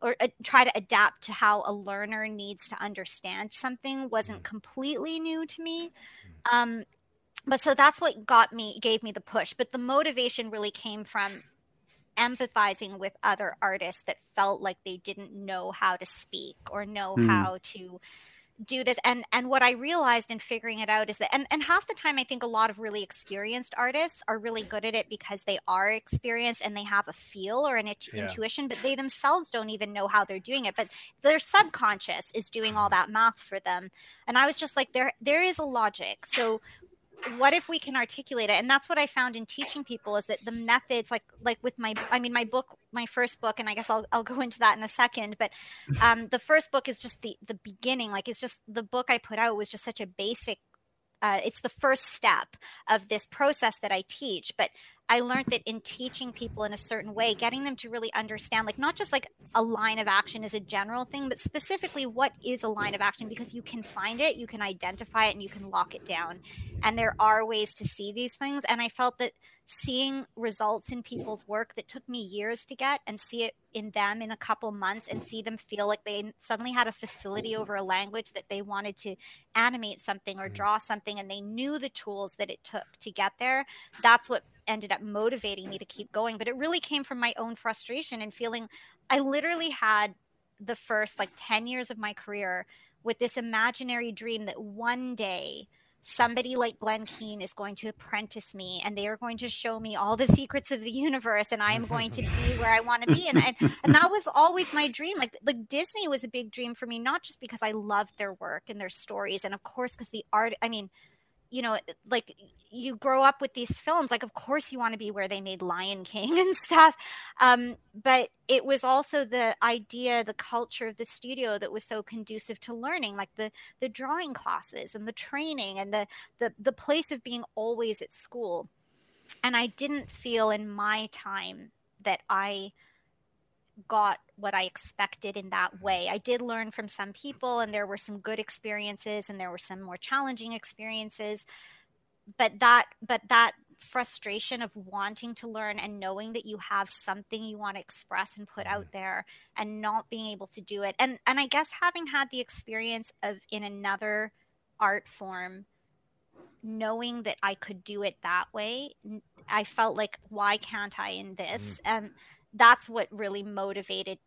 or uh, try to adapt to how a learner needs to understand something wasn't mm. completely new to me. Mm. Um, but so that's what got me gave me the push but the motivation really came from empathizing with other artists that felt like they didn't know how to speak or know mm. how to do this and and what i realized in figuring it out is that and, and half the time i think a lot of really experienced artists are really good at it because they are experienced and they have a feel or an it- yeah. intuition but they themselves don't even know how they're doing it but their subconscious is doing all mm. that math for them and i was just like there there is a logic so what if we can articulate it? And that's what i found in teaching people is that the methods like like with my i mean my book my first book and i guess i'll, I'll go into that in a second but um the first book is just the the beginning. Like it's just the book i put out was just such a basic uh, it's the first step of this process that I teach. But I learned that in teaching people in a certain way, getting them to really understand, like not just like a line of action is a general thing, but specifically what is a line of action because you can find it, you can identify it, and you can lock it down. And there are ways to see these things. And I felt that seeing results in people's work that took me years to get and see it in them in a couple months and see them feel like they suddenly had a facility over a language that they wanted to animate something or mm-hmm. draw something and they knew the tools that it took to get there that's what ended up motivating me to keep going. But it really came from my own frustration and feeling i literally had the first like 10 years of my career with this imaginary dream that one day somebody like Glen Keane is going to apprentice me and they are going to show me all the secrets of the universe and I am going to be where I want to be. And, and, and that was always my dream. Like, like Disney was a big dream for me, not just because I loved their work and their stories. And of course, because the art, I mean, you know like you grow up with these films like of course you want to be where they made lion king and stuff um, but it was also the idea the culture of the studio that was so conducive to learning like the the drawing classes and the training and the the, the place of being always at school. And i didn't feel in my time that i got what I expected in that way. I did learn from some people, and there were some good experiences, and there were some more challenging experiences. But that, but that frustration of wanting to learn and knowing that you have something you want to express and put out mm-hmm. there and not being able to do it and and i guess having had the experience of in another art form knowing that i could do it that way i felt like why can't i in this mm. um that's what really motivated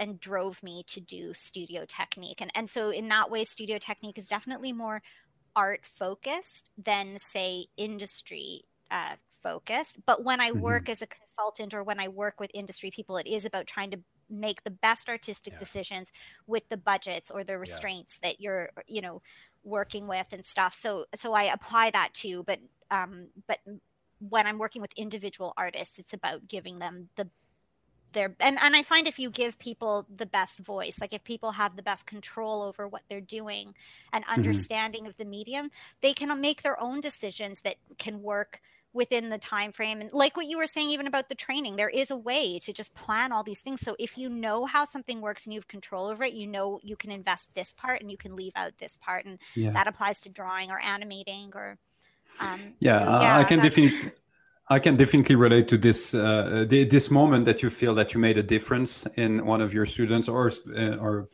and drove me to do studio technique and and so in that way studio technique is definitely more art focused than say industry uh, focused but when i mm-hmm. work as a consultant or when i work with industry people it is about trying to make the best artistic yeah. decisions with the budgets or the restraints yeah. that you're you know working with and stuff so so i apply that too but um but when i'm working with individual artists it's about giving them the their and, and i find if you give people the best voice like if people have the best control over what they're doing and mm-hmm. understanding mm-hmm. of the medium they can make their own decisions that can work within the time frame and like what you were saying even about the training there is a way to just plan all these things so if you know how something works and you have control over it you know you can invest this part and you can leave out this part and yeah. that applies to drawing or animating or um, yeah, yeah, I can definitely I can definitely relate to this uh, this moment that you feel that you made a difference in one of your students, or uh, or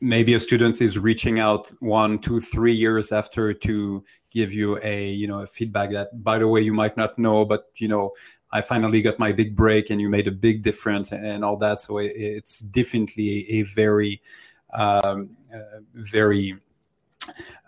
maybe a student is reaching out one, two, three years after to give you a you know a feedback that by the way you might not know, but you know I finally got my big break and you made a big difference and all that. So it's definitely a very um, uh, very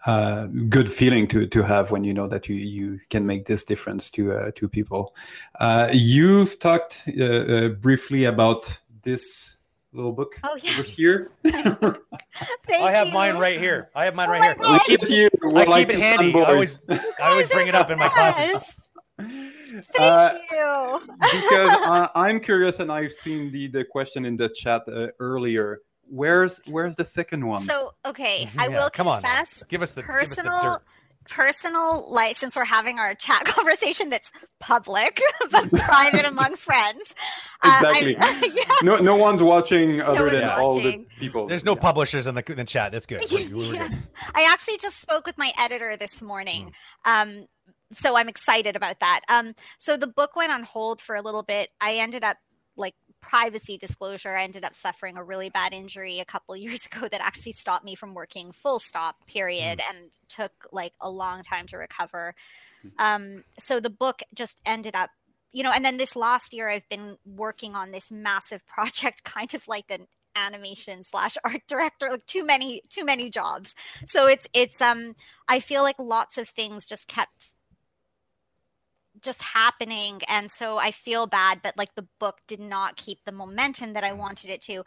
uh, good feeling to to have when you know that you you can make this difference to uh, to people. Uh, you've talked uh, uh, briefly about this little book oh, yeah. over here. I have you. mine right here. I have mine oh right here. God. I keep, you. I keep it handy. I always I always bring it up in my classes. Thank uh, you. because uh, I'm curious, and I've seen the the question in the chat uh, earlier where's where's the second one? So okay, I will come confess. On. Give us the personal. Us the personal like since we're having our chat conversation that's public but private among friends uh, exactly uh, yeah. no no one's watching other no than watching. all the people there's no yeah. publishers in the, in the chat that's good yeah. i actually just spoke with my editor this morning mm. um so i'm excited about that um so the book went on hold for a little bit i ended up like privacy disclosure, I ended up suffering a really bad injury a couple years ago that actually stopped me from working full stop, period, mm. and took like a long time to recover. Hmm. Um, so the book just ended up, you know, and then this last year I've been working on this massive project, kind of like an animation slash art director like too many too many jobs so it's it's um i feel like lots of things just kept just happening and so i feel bad but like the book did not keep the momentum that i mm. wanted it to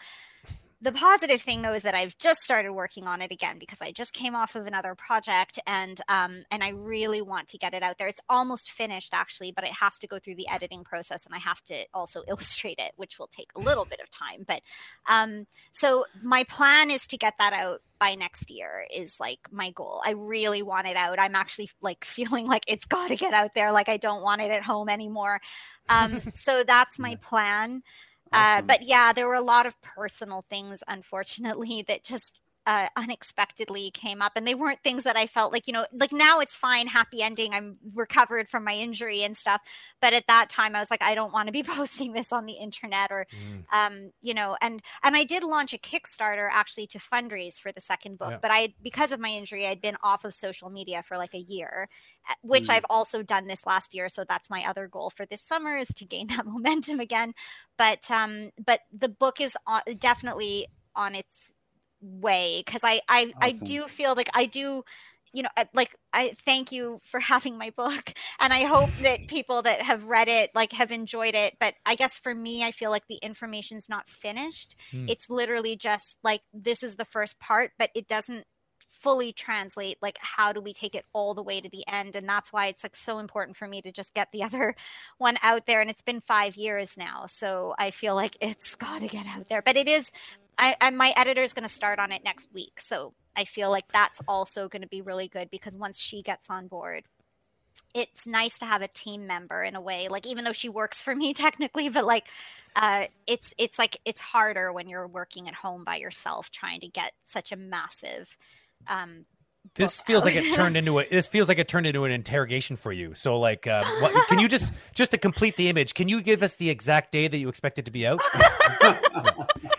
the positive thing though is that I've just started working on it again because I just came off of another project and um, and I really want to get it out there. It's almost finished actually, but it has to go through the editing process and I have to also illustrate it, which will take a little bit of time. But um, so my plan is to get that out by next year is like my goal. I really want it out. I'm actually like feeling like it's got to get out there. Like I don't want it at home anymore. Um, so that's my plan. Uh, awesome. Uh, but yeah, there were a lot of personal things, unfortunately, that just uh, unexpectedly came up and they weren't things that i felt like you know like now it's fine happy ending i'm recovered from my injury and stuff but at that time i was like i don't want to be posting this on the internet or mm. um you know and and i did launch a kickstarter actually to fundraise for the second book yeah. but i because of my injury i'd been off of social media for like a year eh, which mm. i've also done this last year so that's my other goal for this summer is to gain that momentum again but um but the book is definitely on its way because I I, awesome. I do feel like I do you know like i thank you for having my book and i hope that people that have read it like have enjoyed it but i guess for me i feel like the information's not finished hmm. it's literally just like this is the first part but it doesn't fully translate like how do we take it all the way to the end and that's why it's like so important for me to just get the other one out there and it's been five years now so i feel like it's got to get out there but it is I, I my editor is going to start on it next week so i feel like that's also going to be really good because once she gets on board it's nice to have a team member in a way like even though she works for me technically but like uh it's it's like it's harder when you're working at home by yourself trying to get such a massive um this feels like it turned into a this feels like it turned into an interrogation for you. So like uh, what, can you just just to complete the image can you give us the exact day that you expect it to be out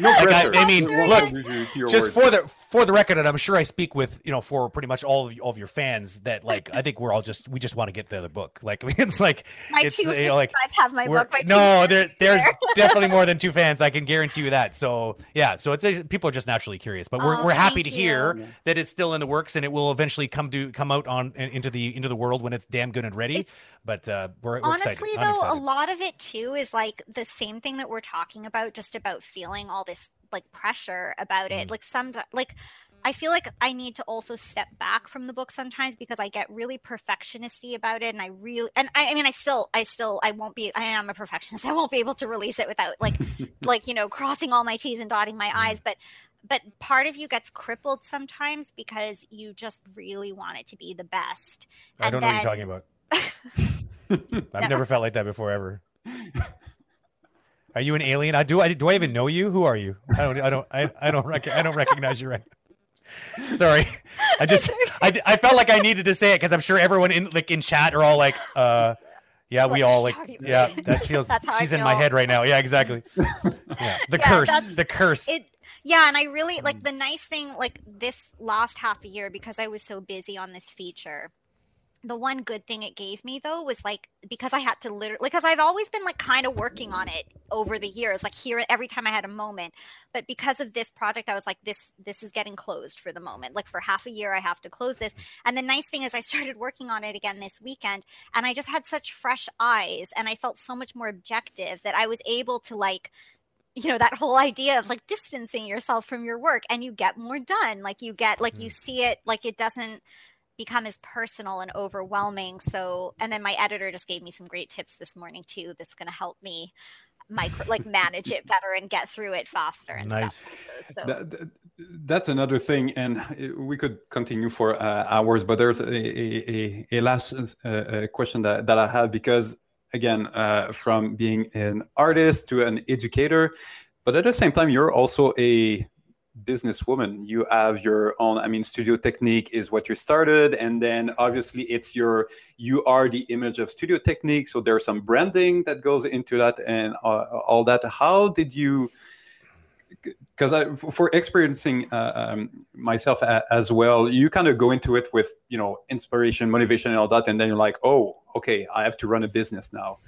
No Like, I- I mean, look, hold you to your just words. for the for the record and i'm sure i speak with you know for pretty much all of, all of your fans that like i think we're all just we just want to get the other book like I mean, it's like my it's two you know, like guys have my we're- book my no there, there's there. definitely more than two fans i can guarantee you that so yeah so it's people are just naturally curious but we're, Oh, we're happy thank to hear you. Yeah. that it's still in the works and it will eventually come to come out on into the into the world when it's damn good and ready It's- but uh we're, we're honestly I'm though a lot of it too is like the same thing that we're talking about just about feeling all this like pressure about it. Mhm. like some like i feel like i need to also step back from the book sometimes because i get really perfectionisty about it and i really and I, I mean i still i still i won't be i am a perfectionist. I won't be able to release it without like like you know crossing all my t's and dotting my i's. But but part of you gets crippled sometimes because you just really want it to be the best. I don't know what you're talking about. I've never felt like that before ever Are you an alien? I do. I do. I even know you? Who are you? I don't. I don't. I, I don't. Rec- I don't recognize you right. Sorry, I just. I, I felt like I needed to say it because I'm sure everyone in like in chat are all like, uh, yeah, we What's all like, yeah, that feels. She's in my head right now. Yeah, exactly. Yeah, the Yeah, curse. The curse. it yeah and i really Mm. like the nice thing like this last half a year because i was so busy on this feature the one good thing it gave me though was like because i had to literally because i've always been like kind of working on it over the years like here every time i had a moment but because of this project i was like this this is getting closed for the moment like for half a year i have to close this mm-hmm. and the nice thing is i started working on it again this weekend and i just had such fresh eyes and i felt so much more objective that i was able to like you know that whole idea of like distancing yourself from your work and you get more done like you get like you mm-hmm. see it like it doesn't become as personal and overwhelming so and then my editor just gave me some great tips this morning too that's going to help me micro like manage it better and get through it faster and Nice. stuff so That- that- that's another thing, and uh, we could continue for uh, hours. But there's a, a, a, a last uh, uh, question that, that I have because, again, uh, from being an artist to an educator, but at the same time, you're also a businesswoman. You have your own. I mean, Studio Technique is what you started, and then obviously it's your. You are the image of Studio Technique, so there's some branding that goes into that and uh, all that. How did you? because for experiencing uh, um, myself a, as well, you kind of go into it with you know inspiration, motivation, and all that, and then you're like, oh, okay, I have to run a business now.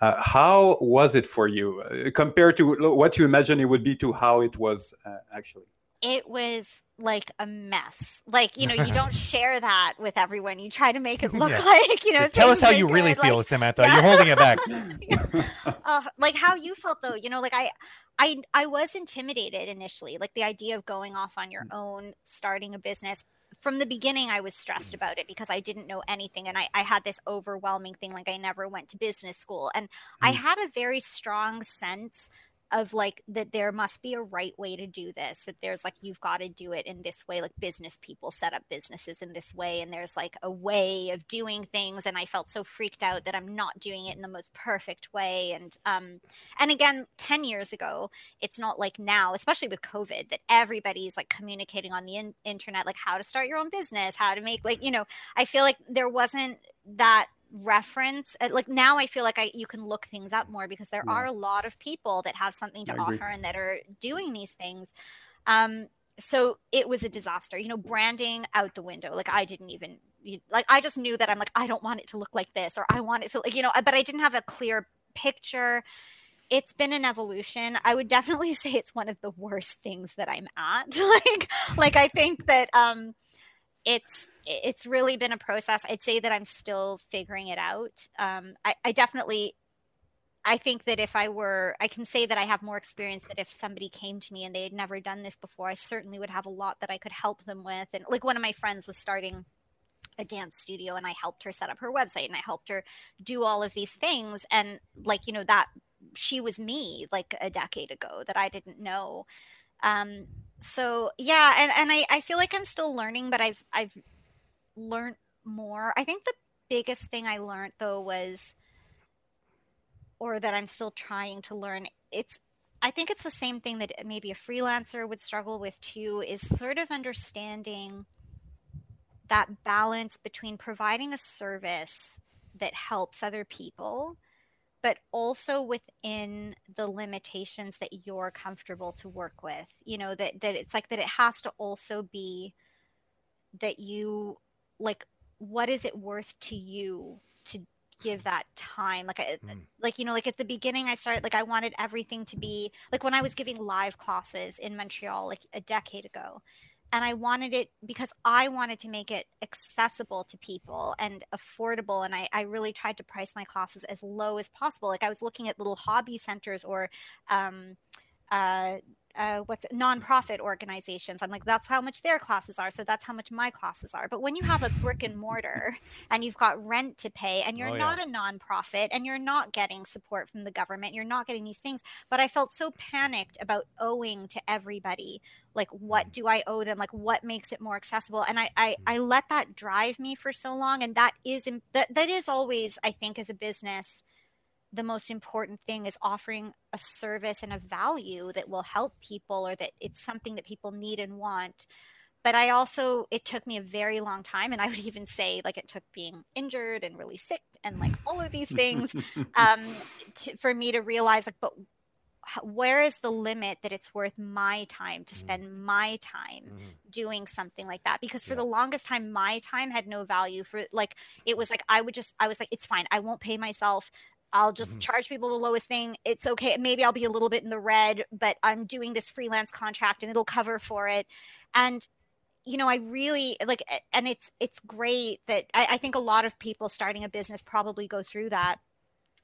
Uh, how was it for you uh, compared to what you imagine it would be to how it was uh, actually? It was like a mess like you know you don't share that with everyone you try to make it look Yeah. like you know Tell us how you really like- feel, Samantha. Yeah. You're holding it back. uh, like how you felt though you know like i i i was intimidated initially like the idea of going off on your own starting a business from the beginning i was stressed Mm. about it because i didn't know anything and i, I had this overwhelming thing like i never went to business school and i Mm. had a very strong sense of like that there must be a right way to do this that there's like you've got to do it in this way like business people set up businesses in this way and there's like a way of doing things and i felt so freaked out that i'm not doing it in the most perfect way and um and again 10 years ago it's not like now especially with covid that everybody's like communicating on the in- internet like how to start your own business how to make like you know i feel like there wasn't that reference uh, like now i feel like i you can look things up more because there Yeah. are a lot of people that have something to I agree. offer and that are doing these things um so it was a disaster you know branding out the window like i didn't even like i just knew that i'm like i don't want it to look like this or i want it to like you know but i didn't have a clear picture it's been an evolution i would definitely say it's one of the worst things that i'm at like like i think that um it's it's really been a process i'd say that i'm still figuring it out um i, I definitely I think that if I were, I can say that I have more experience that if somebody came to me and they had never done this before, I certainly would have a lot that I could help them with. And like one of my friends was starting a dance studio and I helped her set up her website and I helped her do all of these things. And like, you know, that she was me like a decade ago that I didn't know. Um, so yeah, and, and I, I feel like I'm still learning, but I've I've learned more. I think the biggest thing I learned though was or that I'm still trying to learn, it's I think it's the same thing that maybe a freelancer would struggle with too, is sort of understanding that balance between providing a service that helps other people but also within the limitations that you're comfortable to work with you know that that it's like that it has to also be that you like what is it worth to you to give that time like I, mm. like you know like at the beginning i started like i wanted everything to be like when i was giving live classes in montreal like a decade ago and I wanted it because I wanted to make it accessible to people and affordable. And I, I really tried to price my classes as low as possible. Like I was looking at little hobby centers or um, uh, uh, what's it, nonprofit organizations. I'm like, that's how much their classes are. So that's how much my classes are. But when you have a brick and mortar and you've got rent to pay and you're oh, not yeah. a nonprofit and you're not getting support from the government, you're not getting these things. But I felt so panicked about owing to everybody. Like, what mm. do I owe them? Like, what makes it more accessible? And I, I, I let that drive me for so long. And that is, that, that is always, I think, as a business, the most important thing is offering a service and a value that will help people or that it's something that people need and want but i also it took me a very long time and i would even say like it took being injured and really sick and like all of these things um, to, for me to realize like but where is the limit that it's worth my time to mm-hmm. spend mm-hmm. my time mm-hmm. doing something like that because for yeah. the longest time my time had no value for like it was like i would just i was like it's fine i won't pay myself I'll just mm-hmm. charge people the lowest thing. It's okay. Maybe I'll be a little bit in the red, but I'm doing this freelance contract and it'll cover for it. And you know, I really like, and it's it's great that I, I think a lot of people starting a business probably go through that,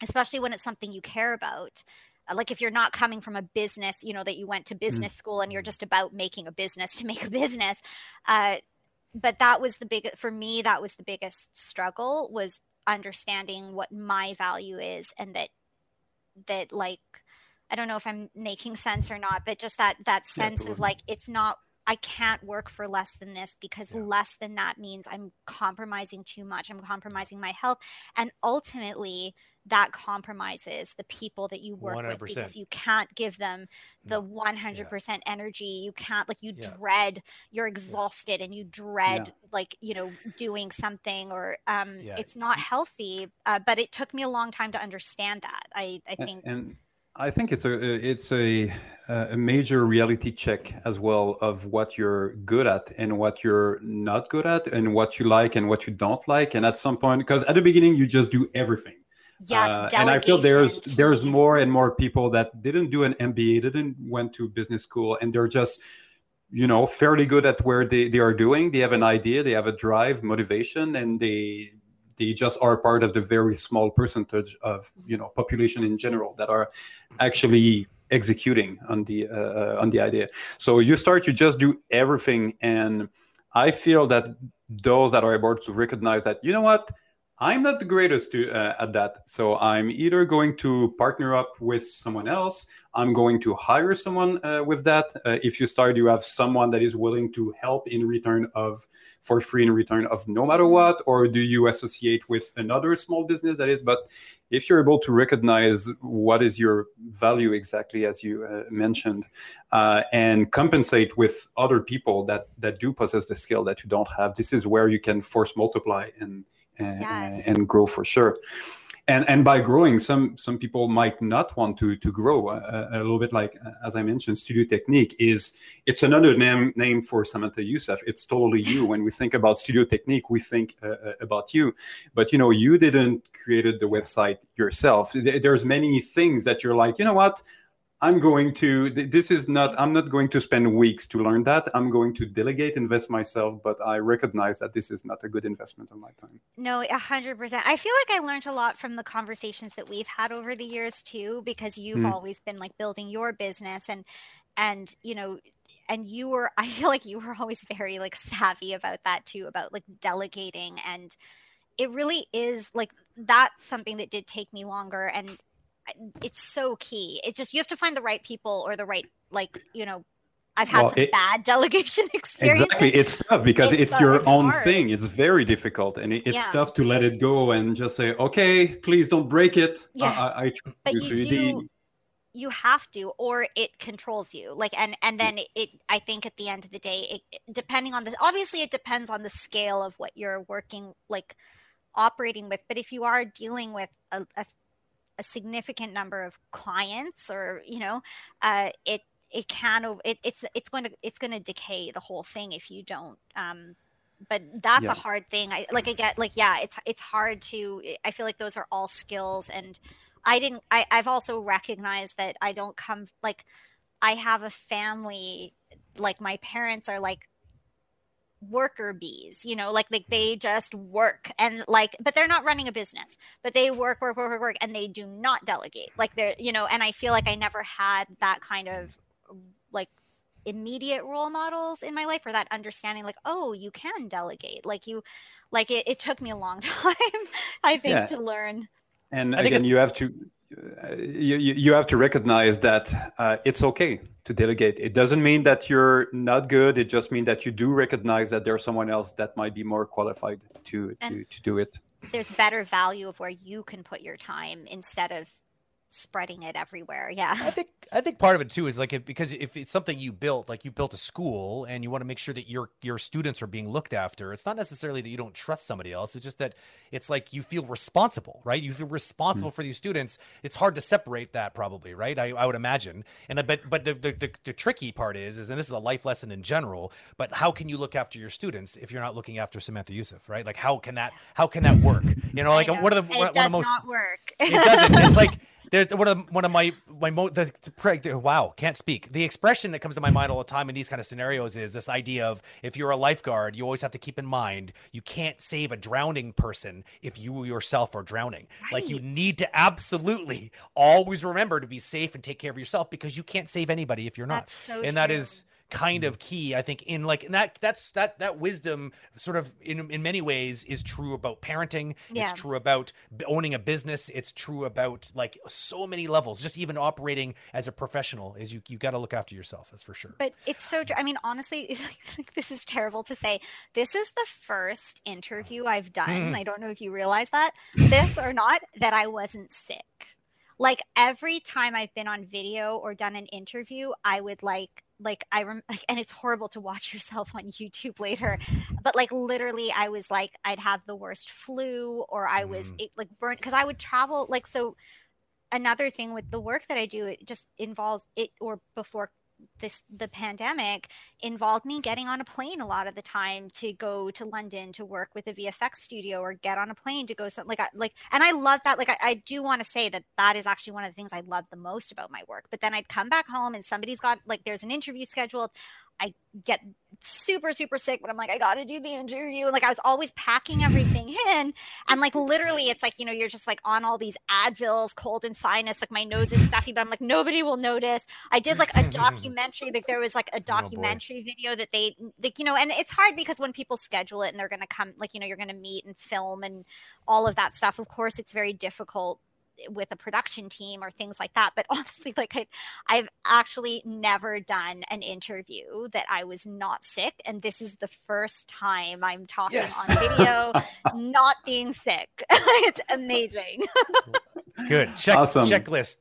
especially when it's something you care about uh, like if you're not coming from a business you know that you went to mm. business mm. school and you're just about making a business to make a business uh, but that was the big for me that was the biggest struggle was understanding what my value is and that that like I don't know if I'm making sense or not, but just that that sense yeah, of like it's not I can't work for less than this because yeah. less than that means I'm compromising too much. I'm compromising my health. And ultimately, that compromises the people that you work 100%. with because you can't give them the 100% yeah. energy. You can't, like, you yeah. dread, you're exhausted and you dread, like, you know, doing something or um, it's not healthy. Uh, but it took me a long time to understand that. I, I think. and, and- I think it's a it's a a major reality check as well of what you're good at and what you're not good at and what you like and what you don't like and at some point because at the beginning you just do everything yes uh, and i feel there's there's more and more people that didn't do an mba didn't went to business school and they're just you know fairly good at where they, they are doing. They have an idea they have a drive motivation and they they just are part of the very small percentage of you know population in general that are actually executing on the uh, on the idea. So you start to just do everything and i feel that those that are able to recognize that you know what I'm not the greatest to, uh, at that. So I'm either going to partner up with someone else. I'm going to hire someone uh, with that. Uh, if you start, you have someone that is willing to help in return of for free in return of no matter what, or do you associate with another small business that is? But if you're able to recognize what is your value exactly, as you uh, mentioned, uh, and compensate with other people that that do possess the skill that you don't have, this is where you can force multiply and and, yes. and grow for sure. And and by growing some some people might not want to to grow. A, a, little bit like as i mentioned studio technique is it's another name name for samantha youssef. It's totally you. When we think about studio technique we think uh, uh about you. But you know you didn't created the website yourself. There's many things that you're like you know what I'm going to. This is not. I'm not going to spend weeks to learn that. I'm going to delegate, invest myself, but I recognize that this is not a good investment of my time. No, a hundred percent. I feel like I learned a lot from the conversations that we've had over the years too, because you've mm. always been like building your business and and you know and you were i feel like you were always very like savvy about that too about like delegating and it really is like that's something that did take me longer and it's so key it just you have to find the right people or the right like you know I've had well, some it, bad delegation experience. Exactly, it's tough because it's, it's your it's own hard. thing. It's very difficult, and it, it's yeah. tough to let it go and just say, "Okay, please don't break it." Yeah, I, I but you do, you have to or it controls you like and and then it, it, i think at the end of the day it, depending on this obviously it depends on the scale of what you're working like operating with but if you are dealing with a, a, a significant number of clients or you know uh, it it can it, it's it's going to it's going to decay the whole thing if you don't um but that's yeah. a hard thing i like i get like yeah it's it's hard to i feel like those are all skills and I didn't I, I've also recognized that I don't come like I have a family like my parents are like worker bees you know like like mm. they just work and like but they're not running a business but they work work work work work and they do not delegate like they're you know and i feel like i never had that kind of mm. like immediate role models in my life or that understanding like oh you can delegate like you like it, it took me a long time i think yeah. to learn. And I again, you have to you, you have to recognize that uh, it's okay to delegate. It doesn't mean that you're not good. It just means that you do recognize that there's someone else that might be more qualified to to, to do it. There's better value of where you can put your time instead of spreading it everywhere. Yeah. I think I think part of it too is like it, because if it's something you built, like you built a school and you want to make sure that your your students are being looked after. It's not necessarily that you don't trust somebody else. It's just that it's like you feel responsible, right? You feel responsible mm. for these students. It's hard to separate that probably, right? I, I would imagine. And but but the, the the, the tricky part is is and this is a life lesson in general. But how can you look after your students if you're not looking after Samantha Youssef, right? Like how can that how can that work? You know, like know. what are the it does of most not work. it doesn't. It's like there's one of one of my my mo the, the, wow can't speak the expression that comes to my mind all the time in these kind of scenarios is this idea of if you're a lifeguard you always have to keep in mind you can't save a drowning person if you yourself are drowning right. like you need to absolutely always remember to be safe and take care of yourself because you can't save anybody if you're not so and true. that is kind of key i think in like and that that's that that wisdom sort of in in many ways is true about parenting. Yeah. it's true about owning a business. It's true about like so many levels just even operating as a professional is you you got to look after yourself that's for sure. But it's so i mean honestly this is terrible to say. This is the first interview i've done mm. i don't know if you realize that this or not that i wasn't sick. Like every time I've been on video or done an interview, I would like like I rem like, and it's horrible to watch yourself on YouTube later, but like literally, I was like I'd have the worst flu or I was mm. it, like burnt because I would travel like so. Another thing with the work that I do, it just involves it or before this the pandemic involved me getting on a plane a lot of the time to go to London to work with a VFX studio or get on a plane to go something like I, like and I love that like I, I do want to say that that is actually one of the things I love the most about my work but then I'd come back home and somebody's got like there's an interview scheduled I get super super sick but i'm like i gotta do the interview. Like i was always packing everything in. And like literally it's like you know you're just like on all these advils cold and sinus like my nose is stuffy but i'm like nobody will notice. I did like a documentary like there was like a oh, documentary oh video that they like you know and it's hard because when people schedule it and they're gonna come like you know you're gonna meet and film and all of that stuff of course it's very difficult with a production team or things like that. But honestly, like I've, I've actually never done an interview that I was not sick. And this is the first time I'm talking yes. on video, not being sick. it's amazing. Good. Check, awesome. Checklist.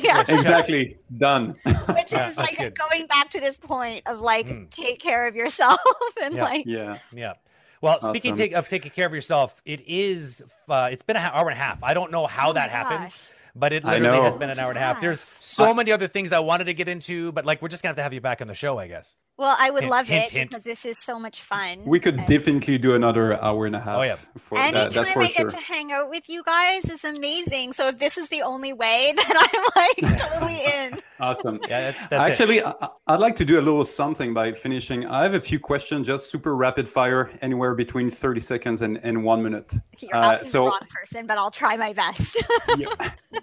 yeah. List. Exactly. Done. Which yeah, is like good. going back to this point of like, mm. take care of yourself and yeah. like, yeah. Yeah. Well, awesome. speaking take, of taking care of yourself, it is. Uh, it's been an hour and a half. I don't know how oh that happened, but it literally has been an hour and a half. There's so many other things I wanted to get into, but like we're just gonna have to have you back on the show, I guess. Well, I would Hint, love hint, it hint. because this is so much fun. We could and definitely do another hour and a half. Oh, yeah. For that, Anytime that's for I sure. get to hang out with you guys is amazing. So if this is the only way, then I'm like totally in. Awesome. Yeah, that's, that's it. Actually, I, I'd like to do a little something by finishing. I have a few questions, just super rapid fire, anywhere between 30 seconds and, and one minute. You're Uh, asking so- the wrong person, but I'll try my best. you,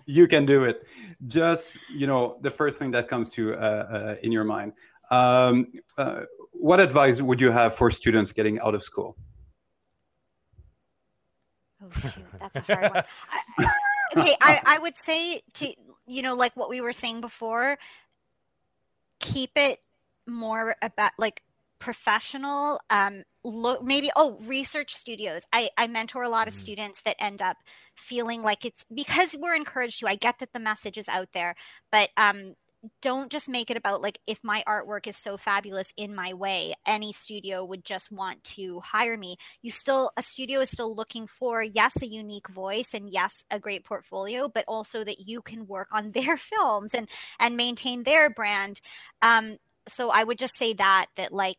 you can do it. Just, you know, the first thing that comes to uh, uh, in your mind. Um, uh, what advice would you have for students getting out of school? Oh shoot, that's a hard one. I, okay, I, I would say to you know, like what we were saying before, keep it more about like professional. Um, look maybe oh research studios. I I mentor a lot of Mhm. students that end up feeling like it's because we're encouraged to. I get that the message is out there, but um don't just make it about like if my artwork is so fabulous in my way any studio would just want to hire me. You still a studio is still looking for yes a unique voice and yes a great portfolio but also that you can work on their films and and maintain their brand. Um so i would just say that that like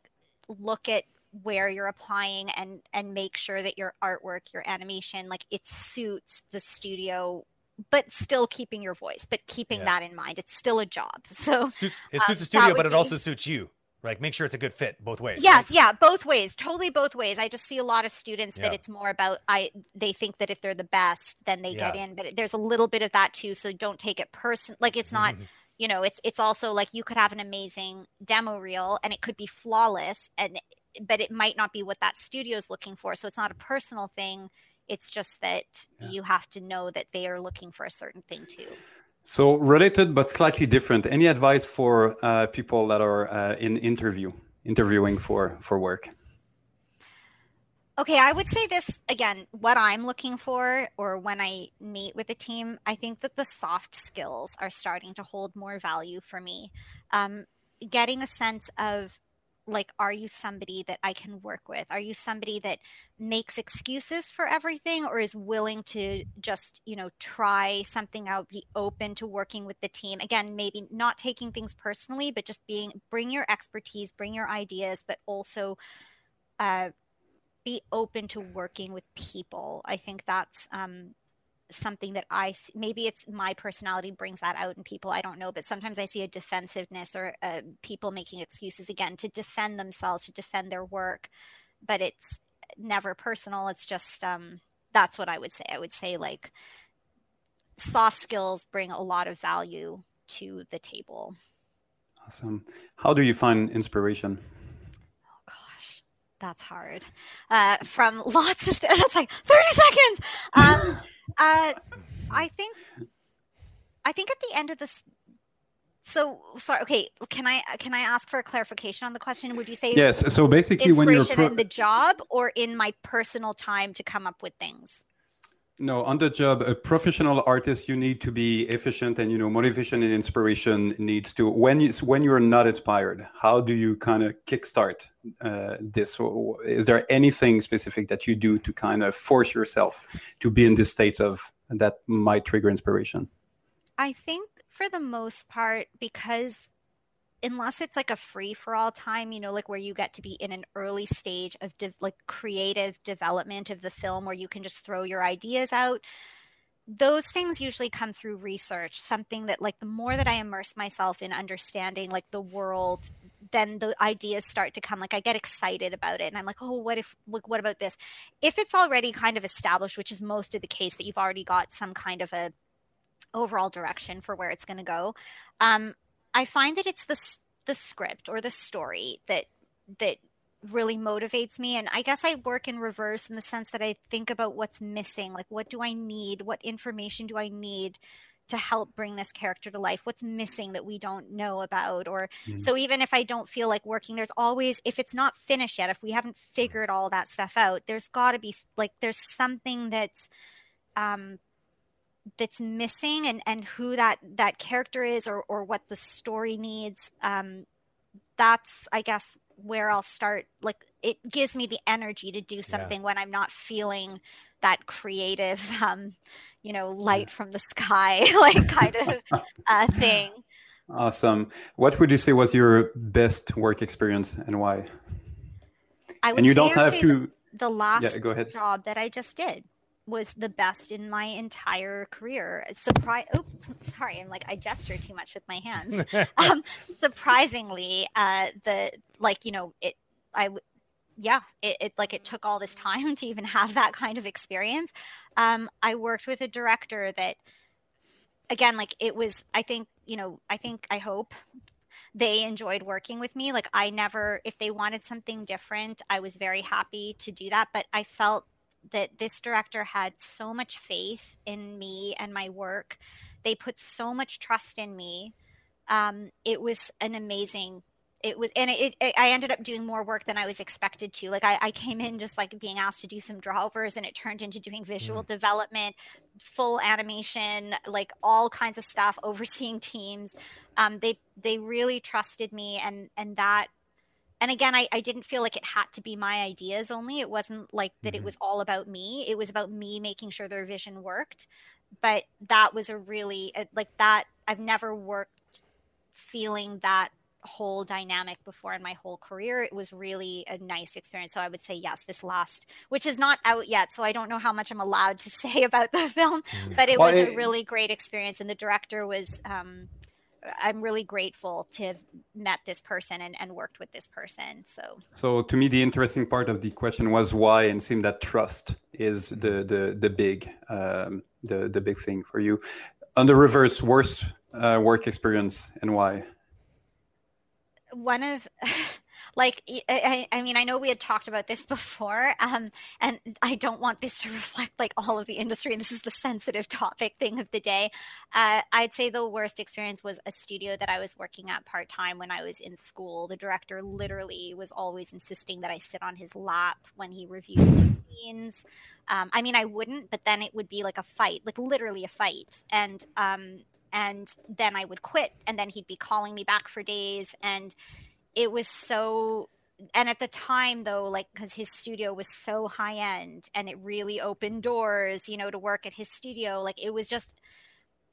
look at where you're applying and and make sure that your artwork your animation like it suits the studio but still keeping your voice but keeping Yeah. that in mind it's still a job so suits, it um, suits the studio, but it be- also suits you. Like, make sure it's a good fit both ways. Yes, right? yeah, both ways, totally both ways. I just see a lot of students that Yeah. it's more about I they think that if they're the best, then they get in, but there's a little bit of that too. So don't take it person like it's not, you know, it's it's also like you could have an amazing demo reel and it could be flawless and but it might not be what that studio is looking for. So it's not a personal thing. It's just that Yeah. you have to know that they are looking for a certain thing too. So related but slightly different. Any advice for uh, people that are uh, in interview, interviewing for for work? Okay, I would say this again, what I'm looking for, or when I meet with a team, I think that the soft skills are starting to hold more value for me. Um, getting a sense of, like, are you somebody that I can work with? Are you somebody that makes excuses for everything or is willing to just, you know, try something out, be open to working with the team? Again, maybe not taking things personally, but just being, bring your expertise, bring your ideas, but also, uh, be open to working with people. I think that's um, something that I maybe it's my personality brings that out in people. I don't know, but sometimes I see a defensiveness or uh, people making excuses again to defend themselves, to defend their work, but it's never personal. It's just um, that's what I would say. I would say like soft skills bring a lot of value to the table. Awesome. How do you find inspiration? Oh gosh that's hard uh from lots of that's like 30 seconds um uh i think i think at the end of this so sorry okay can i can i ask for a clarification on the question would you say Yes. So basically, when you're pro- in the job or in my personal time to come up with things no on the job, a professional artist, you need to be efficient, and you know, motivation and inspiration needs to. When you when you're not inspired, how do you kind of kickstart uh, this? Is there anything specific that you do to kind of force yourself to be in this state of that might trigger inspiration? I think for the most part, because unless it's like a free for all time, you know, like where you get to be in an early stage of de- like creative development of the film where you can just throw your ideas out, those things usually come through research. Something that, like, the more that I immerse myself in understanding like the world, then the ideas start to come. Like, I get excited about it and I'm like, oh, what if, like, what about this? If it's already kind of established, which is most of the case that you've already got some kind of a overall direction for where it's going to go. Um, I find that it's the the script or the story that that really motivates me and i guess i work in reverse in the sense that i think about what's missing like what do i need? What information do i need to help bring this character to life? What's missing that we don't know about? Or Mhm. so even if i don't feel like working there's always if it's not finished yet if we haven't figured all that stuff out there's got to be like there's something that's um that's missing and and who that that character is or or what the story needs um that's i guess where i'll start like it gives me the energy to do something when i'm not feeling that creative um you know light from the sky like kind of uh thing Awesome. What would you say was your best work experience and why? I would and you say don't have to. the, the last Yeah, go ahead. job that I just did was the best in my entire career. Surprise! Oh, sorry, I'm like I gesture too much with my hands. um, surprisingly, uh, the like you know it. I yeah, it, it like it took all this time to even have that kind of experience. Um, I worked with a director that, again, like it was. I think you know. I think I hope they enjoyed working with me. Like I never, if they wanted something different, I was very happy to do that. But I felt that this director had so much faith in me and my work. They put so much trust in me. Um, it was an amazing. It was, and it, it, I ended up doing more work than I was expected to. Like I, I came in just like being asked to do some drawovers, and it turned into doing visual development, full animation, like all kinds of stuff, overseeing teams. Um, they they really trusted me, and and that and again I, I didn't feel like it had to be my ideas only. It wasn't like that it Mhm. was all about me. It was about me making sure their vision worked. But that was a really uh, like that i've never worked feeling that whole dynamic before in my whole career. It was really a nice experience. So i would say yes this last which is not out yet so i don't know how much i'm allowed to say about the film but it Well, was a really great experience. And the director was um i'm really grateful to have met this person and, and worked with this person so So to me, the interesting part of the question was why, and seemed that trust is the the the big um, the the big thing for you. On the reverse, worst uh, work experience and why? one of like I mean i know we had talked about this before um and i don't want this to reflect like all of the industry and this is the sensitive topic thing of the day. Uh, i'd say the worst experience was a studio that i was working at part-time when i was in school. The director literally was always insisting that i sit on his lap when he reviewed the scenes. Um, i mean i wouldn't but then it would be like a fight like literally a fight. And um and then I would quit and then he'd be calling me back for days and it was so and at the time though like cuz his studio was so high end and it really opened doors you know to work at his studio like it was just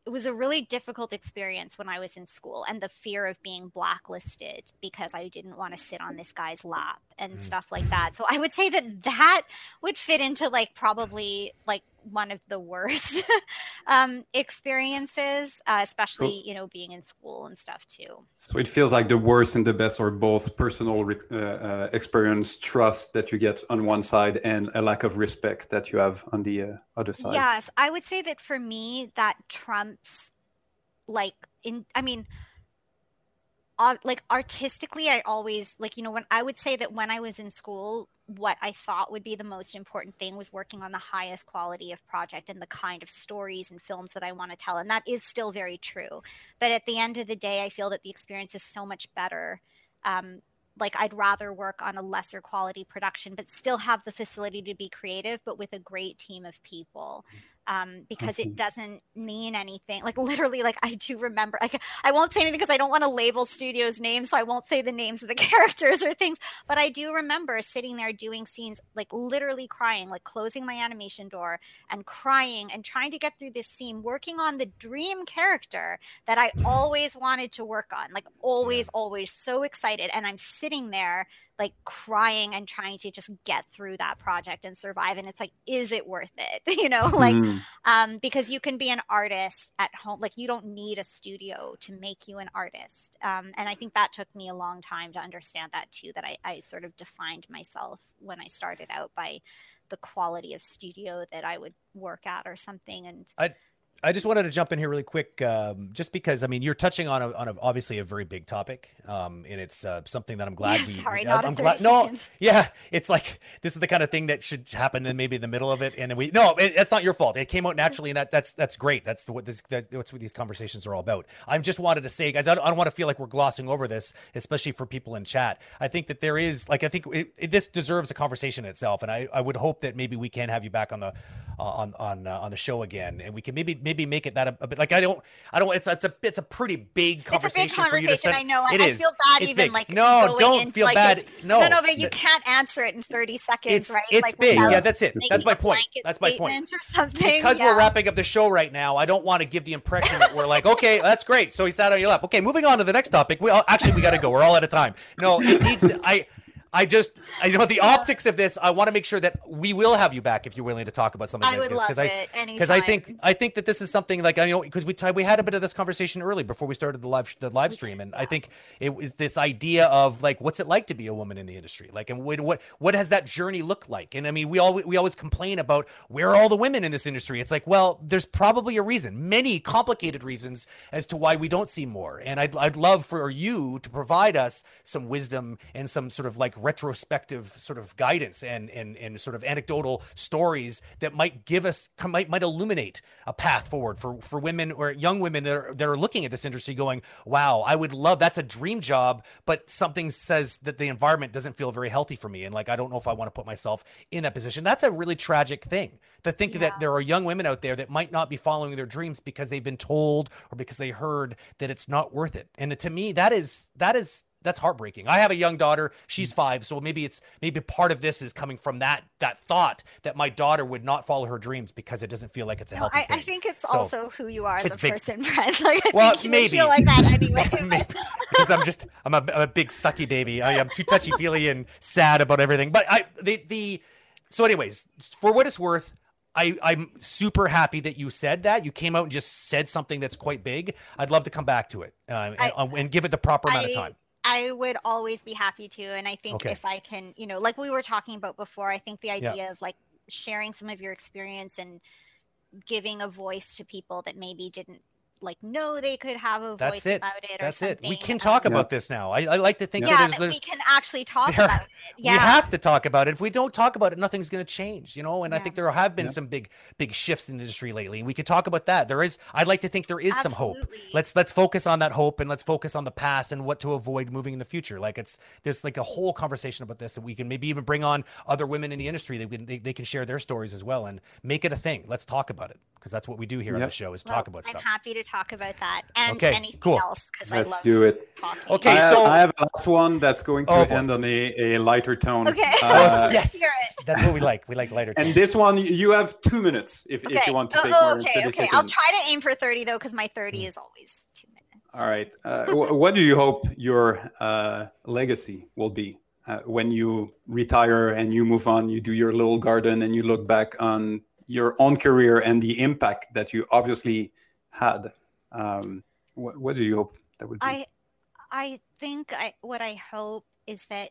it was a really difficult experience when I was in school and the fear of being blacklisted because I didn't want to sit on this guy's lap and Mm. stuff like that. So I would say that that would fit into like probably like one of the worst um, experiences, uh, especially you know being in school and stuff too. So it feels like the worst and the best are both personal uh, uh, experience, trust that you get on one side, and a lack of respect that you have on the uh, other side. Yes, I would say that for me, that trumps like in. I mean, like artistically, I always like you know when I would say that when I was in school, what I thought would be the most important thing was working on the highest quality of project and the kind of stories and films that I want to tell, and that is still very true. But at the end of the day, I feel that the experience is so much better. Um, like I'd rather work on a lesser quality production, but still have the facility to be creative, but with a great team of people. Um, because it doesn't mean anything. Like literally, like I do remember. Like I won't say anything because I don't want to label studios' names, so I won't say the names of the characters or things. But I do remember sitting there doing scenes, like literally crying, like closing my animation door and crying and trying to get through this scene, working on the dream character that I always wanted to work on. Like always, always so excited. And I'm sitting there like crying and trying to just get through that project and survive. And it's like, is it worth it? You know, like Mm. um, because you can be an artist at home. Like you don't need a studio to make you an artist. Um, and I think that took me a long time to understand that too. That I, I sort of defined myself when I started out by the quality of studio that I would work at or something. And I just wanted to jump in here really quick, um, just because I mean you're touching on a, on a, obviously a very big topic, um, and it's uh, something that I'm glad Yeah, we. sorry, we- not a I'm glad. 30 No, yeah, it's like this is the kind of thing that should happen in maybe in the middle of it, and then we. No, it, it's not your fault. It came out naturally, and that that's that's great. That's what this that, that's what these conversations are all about. I just wanted to say, guys, I don't, I don't want to feel like we're glossing over this, especially for people in chat. I think that there is like I think it, it, this deserves a conversation itself, and I, I would hope that maybe we can have you back on the uh, on on uh, on the show again, and we can maybe maybe maybe make it that a, a bit like I don't I don't it's it's a it's a pretty big conversation, it's a big for you to conversation. set. I know. I, I feel bad It's even big. like no, don't feel like, bad. No, no, no, but you can't answer it in 30 seconds, it's right? it's Like, big. Yeah, that's it. That's my point. That's my point. Or something. because yeah. we're wrapping up the show right now, I don't want to give the impression that we're like, okay, that's great. So he sat on your lap. Okay, moving on to the next topic. We all, actually we got to go. We're all out of time. No, it needs. To, I. I just, I know the optics of this. I want to make sure that we will have you back if you're willing to talk about something I like would this. love I, because I think. I think that this is something like I know because we t- we had a bit of this conversation early before we started the live the live stream, and I think it was this idea of like, what's it like to be a woman in the industry? Like, and what what what has that journey looked like? And I mean, we all we always complain about where are all the women in this industry? It's like, well, there's probably a reason, many complicated reasons as to why we don't see more. And I'd I'd love for you to provide us some wisdom and some sort of like retrospective sort of guidance and and and sort of anecdotal stories that might give us might might illuminate a path forward for for women or young women that are that are looking at this industry going, wow, I would love that's a dream job, but something says that the environment doesn't feel very healthy for me, and like I don't know if I want to put myself in that position. That's a really tragic thing to think Yeah. that there are young women out there that might not be following their dreams because they've been told or because they heard that it's not worth it. And to me, that is that is that's heartbreaking. I have a young daughter; she's five, so maybe it's maybe part of this is coming from that that thought that my daughter would not follow her dreams because it doesn't feel like it's a No, healthy I, thing. I think it's So- also who you are as a big. person, Brent. Like, I Well, think you would maybe. feel like that anyway. Maybe, because I'm just I'm a, I'm a big sucky baby. I am too touchy feely and sad about everything. But I the the so anyways, for what it's worth, I I'm super happy that you said that. You came out and just said something that's quite big. I'd love to come back to it uh, I- and, and give it the proper amount of time. I would always be happy to. And I think Okay. if I can, you know, like we were talking about before, I think the idea of like sharing some of your experience and giving a voice to people that maybe didn't like know they could have a That's voice it. about it. That's or it. We something, can um, talk Yeah. about this now. I, I like to think yeah, that that there's, we can actually talk there- about it. Yeah. we have to talk about it. If we don't talk about it, nothing's going to change, you know. And I think there have been Yeah. some big, big shifts in the industry lately, and we could talk about that. There is, I'd like to think there is some hope. Absolutely. Let's let's focus on that hope, and let's focus on the past and what to avoid moving in the future. Like it's there's like a whole conversation about this, that we can maybe even bring on other women in the industry. They can they, they can share their stories as well, and make it a thing. Let's talk about it because that's what we do here on the show is Well, talk about stuff. I'm happy to talk about that and Okay, anything cool. else because I Let's love do it. talking. Okay, I, have, so- I have a last one that's going to Oh, boy. end on a, a lighter tone. Okay. Uh, yes, that's what we like. We like lighter. And tones. this one, you have two minutes if, if you want to Oh, take oh, more okay, specific okay. I'll try to aim for 30 though, because my Mm. 30 is always two minutes. All right. Uh, wh- what do you hope your uh, legacy will be uh, when you retire and you move on? You do your little garden and you look back on your own career and the impact that you obviously had. Um, what, what do you hope that would be? I I think I what I hope is that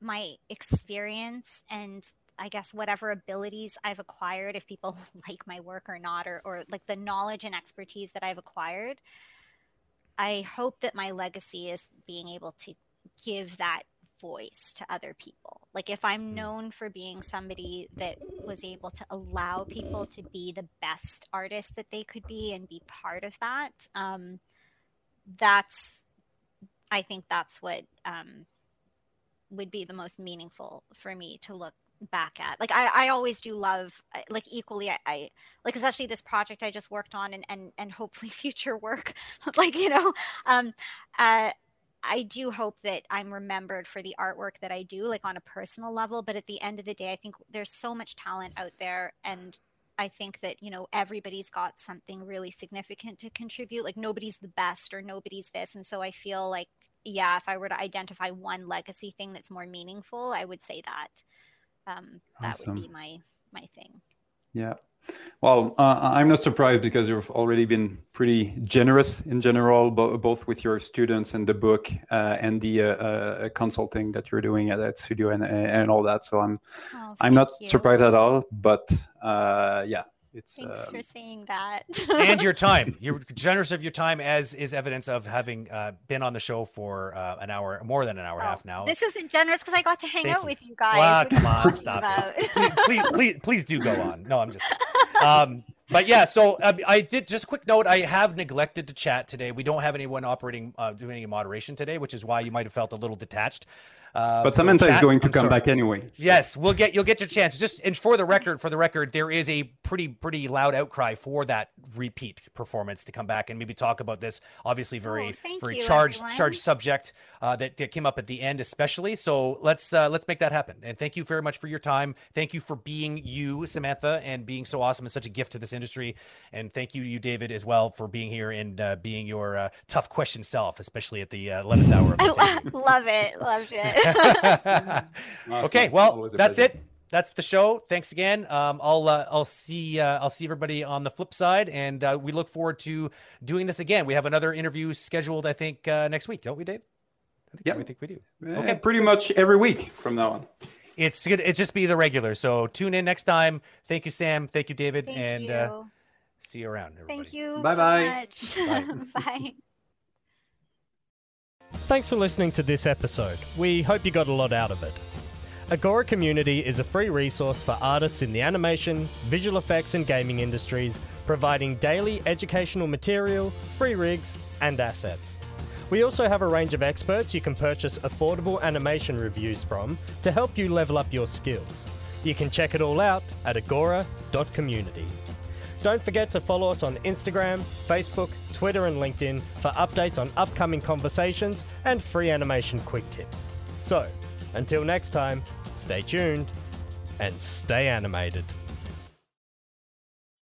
my experience and I guess whatever abilities I've acquired, if people like my work or not, or or like the knowledge and expertise that I've acquired, I hope that my legacy is being able to give that voice to other people. Like if I'm Mm. known for being somebody that was able to allow people to be the best artist that they could be and be part of that, um, that's I think that's what um, would be the most meaningful for me to look back at. Like I, I always do love like equally I, I like especially this project I just worked on and and and hopefully future work. like you know, um, uh, I do hope that I'm remembered for the artwork that I do, like on a personal level. But at the end of the day, I think there's so much talent out there and I think that, you know, everybody's got something really significant to contribute. Like nobody's the best or nobody's this. And so I feel like, yeah, if I were to identify one legacy thing that's more meaningful, I would say that. Um, that would be my my thing. Yeah. Well, uh, I'm not surprised because you've already been pretty generous in general, bo- both with your students and the book uh, and the uh, uh, consulting that you're doing at that studio and, and all that. So I'm Oh, I'm not you. surprised at all. But uh, yeah, it's Thanks um, for saying that. and your time. You're generous of your time, as is evidence of having uh, been on the show for uh, an hour, more than an hour and a half now. Oh, This isn't generous because I got to hang Thank out you. with you guys. Are come on, stop it. Please, please, please, please do go on. No, I'm just. Um, but yeah, so um, I did just a quick note. I have neglected to chat today. We don't have anyone operating, uh, doing any moderation today, which is why you might have felt a little detached. Uh, But so Samantha is going to I'm come sorry. back anyway. Yes, we'll get you'll get your chance. Just and for the record, for the record, there is a pretty pretty loud outcry for that repeat performance to come back and maybe talk about this. Obviously, very Oh, very you, charged everyone. charged subject uh, that, that came up at the end, especially. So let's uh, let's make that happen. And thank you very much for your time. Thank you for being you, Samantha, and being so awesome and such a gift to this industry. And thank you, you David, as well for being here and uh, being your uh, tough question self, especially at the uh, eleventh hour. Of I this interview. lo- love it. Loved it. okay, well, that's it. That's the show. Thanks again. Um, I'll uh, I'll see uh, I'll see everybody on the flip side, and uh, we look forward to doing this again. We have another interview scheduled, I think, uh, next week, don't we, Dave? I think, Yep. I think we do. Eh, Okay. pretty much every week from now on. It's good. It's just be the regular. So tune in next time. Thank you, Sam. Thank you, David, Thank and you. Uh, see you around. Everybody. Thank you Bye-bye. so much. Bye. Thanks for listening to this episode. We hope you got a lot out of it. Agora Community is a free resource for artists in the animation, visual effects, and gaming industries, providing daily educational material, free rigs, and assets. We also have a range of experts you can purchase affordable animation reviews from to help you level up your skills. You can check it all out at agora.community. Don't forget to follow us on Instagram, Facebook, Twitter, and LinkedIn for updates on upcoming conversations and free animation quick tips. So, until next time, stay tuned and stay animated.